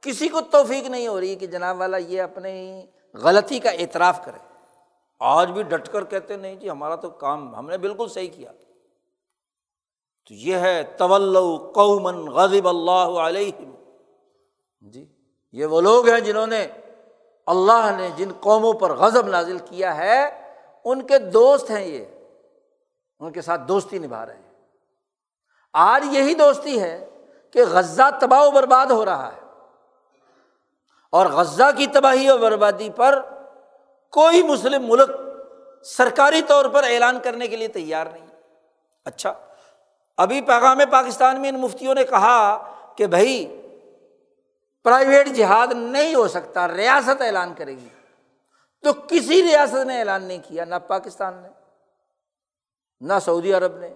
A: کسی کو توفیق نہیں ہو رہی کہ جناب والا یہ اپنے غلطی کا اعتراف کرے۔ آج بھی ڈٹ کر کہتے نہیں جی ہمارا تو کام ہم نے بالکل صحیح کیا۔ تو یہ ہے طول قومن غضب اللہ علیہ جی یہ وہ لوگ ہیں جنہوں نے اللہ نے جن قوموں پر غضب نازل کیا ہے ان کے دوست ہیں یہ، ان کے ساتھ دوستی نبھا رہے ہیں۔ آج یہی دوستی ہے کہ غزہ تباہ و برباد ہو رہا ہے۔ اور غزہ کی تباہی و بربادی پر کوئی مسلم ملک سرکاری طور پر اعلان کرنے کے لیے تیار نہیں۔ اچھا ابھی پیغام پاکستان میں ان مفتیوں نے کہا کہ بھائی پرائیویٹ جہاد نہیں ہو سکتا، ریاست اعلان کرے گی۔ تو کسی ریاست نے اعلان نہیں کیا، نہ پاکستان نے، نہ سعودی عرب نے،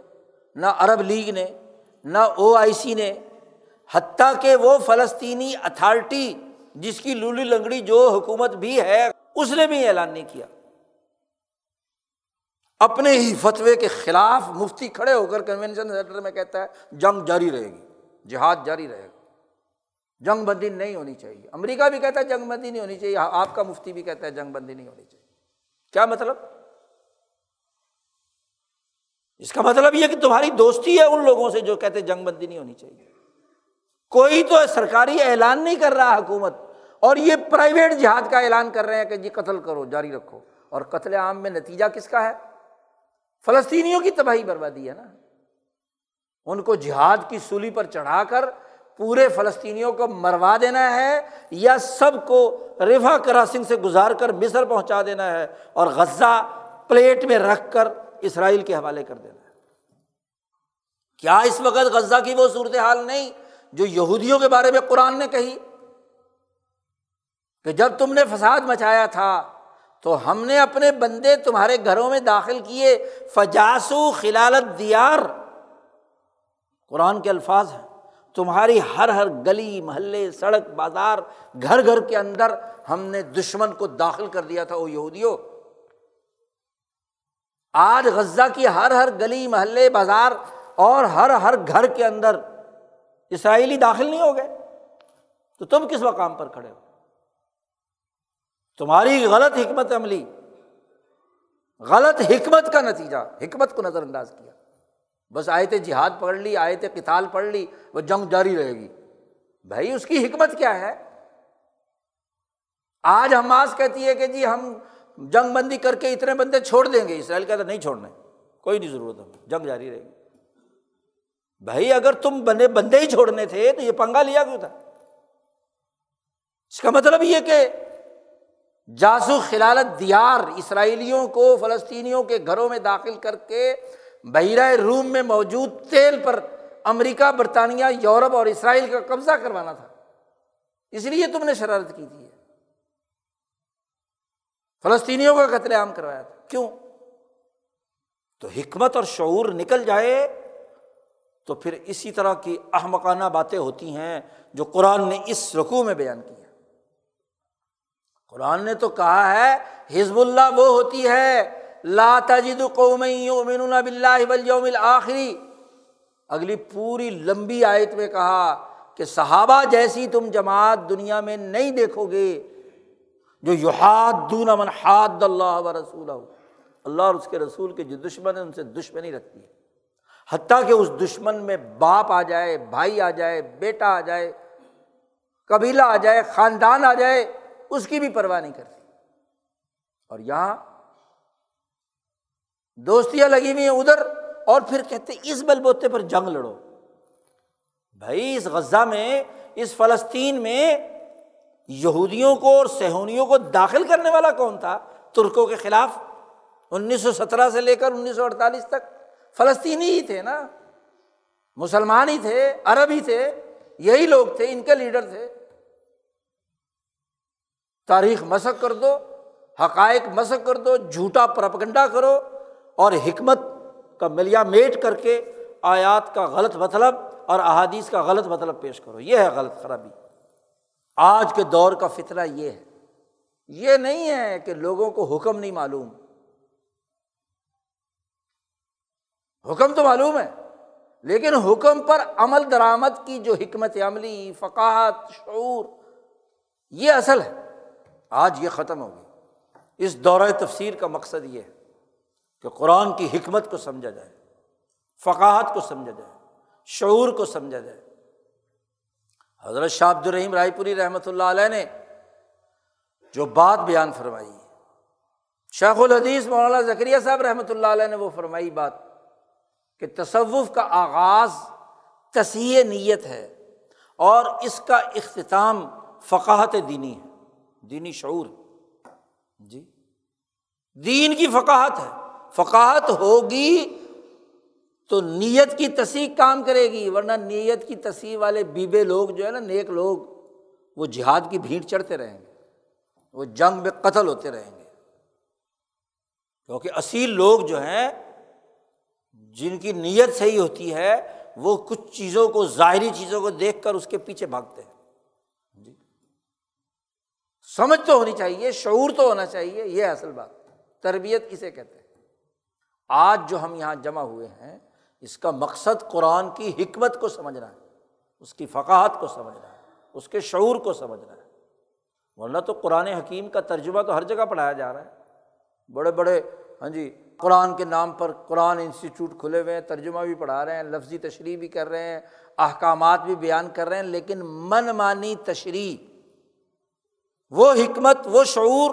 A: نہ عرب لیگ نے، نہ او آئی سی نے، حتیٰ کہ وہ فلسطینی اتھارٹی جس کی لولی لنگڑی جو حکومت بھی ہے، اس نے بھی اعلان نہیں کیا۔ اپنے ہی فتوے کے خلاف مفتی کھڑے ہو کر کنوینشن سینٹر میں کہتا ہے، جنگ جاری رہے گی، جہاد جاری رہے گا۔ جنگ بندی نہیں ہونی چاہیے۔ امریکہ بھی کہتا ہے جنگ بندی نہیں ہونی چاہیے، آپ کا مفتی بھی کہتا ہے جنگ بندی نہیں ہونی چاہیے۔ کیا مطلب؟ اس کا مطلب یہ کہ تمہاری دوستی ہے ان لوگوں سے جو کہتے جنگ بندی نہیں ہونی چاہیے۔ کوئی تو سرکاری اعلان نہیں کر رہا حکومت، اور یہ پرائیویٹ جہاد کا اعلان کر رہے ہیں کہ جی قتل کرو، جاری رکھو۔ اور قتل عام میں نتیجہ کس کا ہے؟ فلسطینیوں کی تباہی بربادی ہے نا۔ ان کو جہاد کی سولی پر چڑھا کر پورے فلسطینیوں کو مروا دینا ہے یا سب کو ریفا کراسنگ سے گزار کر مصر پہنچا دینا ہے اور غزہ پلیٹ میں رکھ کر اسرائیل کے حوالے کر دینا ہے۔ کیا اس وقت غزہ کی وہ صورت حال نہیں جو یہودیوں کے بارے میں قرآن نے کہی؟ کہ جب تم نے فساد مچایا تھا، تو ہم نے اپنے بندے تمہارے گھروں میں داخل کیے، فجاسو خلالت دیار قرآن کے الفاظ ہیں۔ تمہاری ہر ہر گلی، محلے، سڑک، بازار، گھر گھر کے اندر ہم نے دشمن کو داخل کر دیا تھا وہ یہودیوں۔ آج غزہ کی ہر ہر گلی، محلے، بازار اور ہر ہر گھر کے اندر اسرائیلی داخل نہیں ہو گئے۔ تو تم کس مقام پر کھڑے ہو؟ تمہاری غلط حکمت عملی، غلط حکمت کا نتیجہ، حکمت کو نظر انداز کیا۔ بس آئے تھے جہاد پڑھ لی آئے تھے کتال پڑھ لی، وہ جنگ جاری رہے گی۔ بھائی، اس کی حکمت کیا ہے؟ آج حماس کہتی ہے کہ جی ہم جنگ بندی کر کے اتنے بندے چھوڑ دیں گے۔ اسرائیل کہتے نہیں چھوڑنے، کوئی نہیں ضرورت ہمیں جنگ جاری رہے گی۔ بھائی، اگر تم بندے بندے ہی چھوڑنے تھے، تو یہ پنگا لیا کیوں تھا؟ اس کا مطلب یہ کہ جاسو خلالت دیار اسرائیلیوں کو، فلسطینیوں کے گھروں میں داخل کر کے بحیرہ روم میں موجود تیل پر امریکہ، برطانیہ، یورپ اور اسرائیل کا قبضہ کروانا تھا۔ اس لیے تم نے شرارت کی تھی۔ فلسطینیوں کا قتل عام کروایا تھا۔ کیوں؟ تو حکمت اور شعور نکل جائے تو پھر اسی طرح کی احمقانہ باتیں ہوتی ہیں جو قرآن نے اس رقو میں بیان کی قرآن نے تو کہا ہے، حزب اللہ وہ ہوتی ہے لا تجد قوم یؤمنون باللہ والیوم الاخری اگلی پوری لمبی آیت میں کہا کہ صحابہ جیسی تم جماعت دنیا میں نہیں دیکھو گے جو یحاد دون من حاد اللہ و رسول اللہ اور اس کے رسول کے جو دشمن ہیں، ان سے دشمنی رکھتی ہے۔ حتیٰ کہ اس دشمن میں باپ آ جائے، بھائی آ جائے، بیٹا آ جائے، قبیلہ آ جائے، خاندان آ جائے، اس کی بھی پرواہ نہیں کرتی۔ اور یہاں دوستیاں لگی ہوئی ہیں ادھر اور پھر کہتے اس بل بوتے پر جنگ لڑو۔ بھائی، اس غزہ میں، اس فلسطین میں یہودیوں کو اور سہونیوں کو داخل کرنے والا کون تھا؟ ترکوں کے خلاف۔ انیس سو سترہ سے لے کر انیس سو اڑتالیس تک۔ فلسطینی ہی تھے نا۔ مسلمان ہی تھے، عرب ہی تھے، یہی لوگ تھے، ان کے لیڈر تھے۔ تاریخ مسق کر دو، حقائق مسق کر دو، جھوٹا پرپگنڈا کرو۔ اور حکمت کا ملیا میٹ کر کے آیات کا غلط مطلب اور احادیث کا غلط مطلب پیش کرو۔ یہ ہے غلط خرابی۔ آج کے دور کا فطرہ یہ ہے۔ یہ نہیں ہے کہ لوگوں کو حکم نہیں معلوم۔ حکم تو معلوم ہے، لیکن حکم پر عمل درآمد کی جو حکمت عملی، فقاہت، شعور، یہ اصل ہے۔ آج یہ ختم ہو گئی۔ اس دورۂ تفسیر کا مقصد یہ ہے۔ کہ قرآن کی حکمت کو سمجھا جائے، فقاہت کو سمجھا جائے، شعور کو سمجھا جائے۔ حضرت شاہ عبد الرحیم رائے پوری رحمۃ اللہ علیہ نے جو بات بیان فرمائی، شیخ الحدیث مولانا ذکریہ صاحب رحمۃ اللہ علیہ نے وہ فرمائی بات کہ تصوف کا آغاز تصحیح نیت ہے اور اس کا اختتام فقاہت دینی ہے، دینی شعور۔ جی دین کی فقاہت ہے۔ فقاہت ہوگی تو نیت کی تصحیح کام کرے گی، ورنہ نیت کی تصحیح والے بیبے لوگ جو ہے نا، نیک لوگ، وہ جہاد کی بھیڑ چڑھتے رہیں گے، وہ جنگ میں قتل ہوتے رہیں گے۔ کیونکہ اصیل لوگ جو ہیں، جن کی نیت صحیح ہوتی ہے، وہ کچھ چیزوں کو، ظاہری چیزوں کو دیکھ کر اس کے پیچھے بھاگتے ہیں۔ جی۔ سمجھ تو ہونی چاہیے، شعور تو ہونا چاہیے، یہ اصل بات، تربیت اسے کہتے ہیں۔ آج جو ہم یہاں جمع ہوئے ہیں، اس کا مقصد قرآن کی حکمت کو سمجھنا ہے، اس کی فقاہت کو سمجھنا ہے، اس کے شعور کو سمجھنا ہے۔ ورنہ تو قرآن حکیم کا ترجمہ تو ہر جگہ پڑھایا جا رہا ہے۔ بڑے بڑے ہاں جی قرآن کے نام پر قرآن انسٹیٹیوٹ کھلے ہوئے ہیں، ترجمہ بھی پڑھا رہے ہیں، لفظی تشریح بھی کر رہے ہیں، احکامات بھی بیان کر رہے ہیں، لیکن من مانی تشریح، وہ حکمت، وہ شعور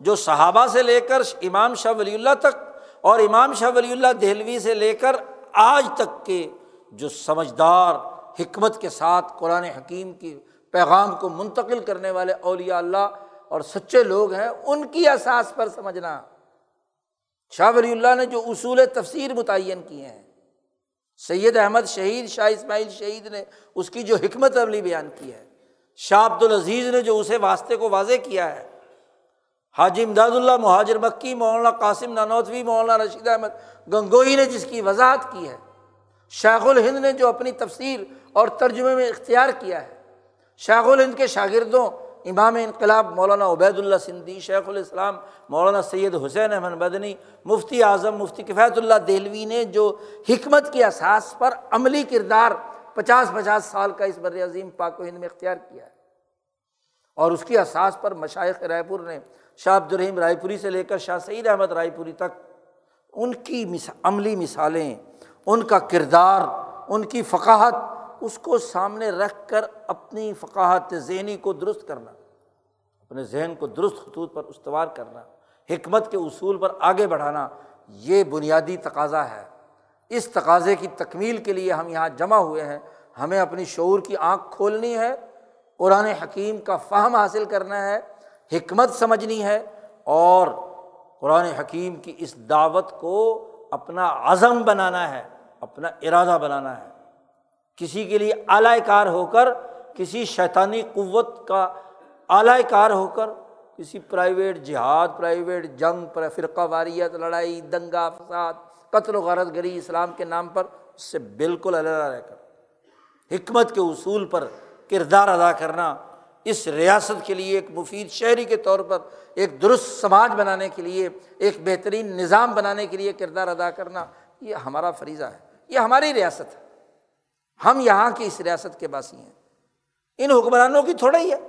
A: جو صحابہ سے لے کر امام شاہ ولی اللہ تک اور امام شاہ ولی اللہ دہلوی سے لے کر آج تک کے جو سمجھدار حکمت کے ساتھ قرآن حکیم کی پیغام کو منتقل کرنے والے اولیاء اللہ اور سچے لوگ ہیں، ان کی احساس پر سمجھنا۔ شاہ ولی اللہ نے جو اصول تفسیر متعین کیے ہیں۔ سید احمد شہید، شاہ اسماعیل شہید نے اس کی جو حکمت عملی بیان کی ہے۔ شاہ عبد العزیز نے جو اسے واسطے کو واضح کیا ہے حاجی امداد اللہ، مہاجر مکی، مولانا قاسم نانوتوی، مولانا رشید احمد گنگوئی نے جس کی وضاحت کی ہے، شیخ الہند نے جو اپنی تفسیر اور ترجمے میں اختیار کیا ہے، شیخ الہند کے شاگردوں، امام انقلاب، مولانا عبید اللہ سندھی، شیخ الاسلام، مولانا سید حسین احمد بدنی، مفتی اعظم، مفتی کفایت اللہ دہلوی نے جو حکمت کے احساس پر عملی کردار پچاس پچاس سال کا اس بر عظیم پاک و ہند میں اختیار کیا ہے، اور اس کی اساس پر مشائق رائے پور نے شاہ عبد الرحیم رائے پوری سے لے کر شاہ سعید احمد رائے پوری تک، ان کی عملی مثالیں، ان کا کردار، ان کی فقاہت، اس کو سامنے رکھ کر اپنی فقاہت ذہنی کو درست کرنا، اپنے ذہن کو درست خطوط پر استوار کرنا، حکمت کے اصول پر آگے بڑھانا، یہ بنیادی تقاضا ہے۔ اس تقاضے کی تکمیل کے لیے ہم یہاں جمع ہوئے ہیں۔ ہمیں اپنی شعور کی آنکھ کھولنی ہے، قرآن حکیم کا فہم حاصل کرنا ہے۔ حکمت سمجھنی ہے اور قرآن حکیم کی اس دعوت کو اپنا عزم بنانا ہے، اپنا ارادہ بنانا ہے۔ کسی کے لیے اعلی کار ہو کر، کسی شیطانی قوت کا اعلی کار ہو کر، کسی پرائیویٹ جہاد، پرائیویٹ جنگ پر فرقہ، واریت، لڑائی، دنگا، فساد، قتل و غرض گری اسلام کے نام پر اس سے بالکل علیحدہ رہ کر۔ حکمت کے اصول پر کردار ادا کرنا اس ریاست کے لیے، ایک مفید شہری کے طور پر، ایک درست سماج بنانے کے لیے، ایک بہترین نظام بنانے کے لیے کردار ادا کرنا یہ ہمارا فریضہ ہے، یہ ہماری ریاست ہے۔ ہم یہاں کی اس ریاست کے باسی ہیں۔ ان حکمرانوں کی تھوڑا ہی ہے۔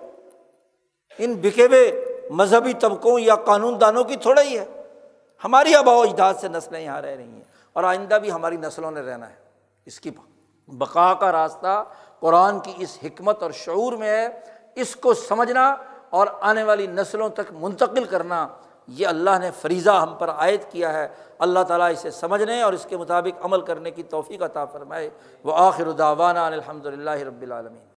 A: ان بکے ہوئے مذہبی طبقوں یا قانون دانوں کی تھوڑا ہی ہے۔ ہماری آبا و اجداد سے نسلیں یہاں رہ رہی ہیں اور آئندہ بھی ہماری نسلوں نے رہنا ہے۔ اس کی بقا کا راستہ قرآن کی اس حکمت اور شعور میں ہے۔ اس کو سمجھنا اور آنے والی نسلوں تک منتقل کرنا، یہ اللہ نے فریضہ ہم پر عائد کیا ہے۔ اللہ تعالیٰ اسے سمجھنے اور اس کے مطابق عمل کرنے کی توفیق عطا فرمائے۔ وہ آخر داوانہ الحمد للہ رب العالمین۔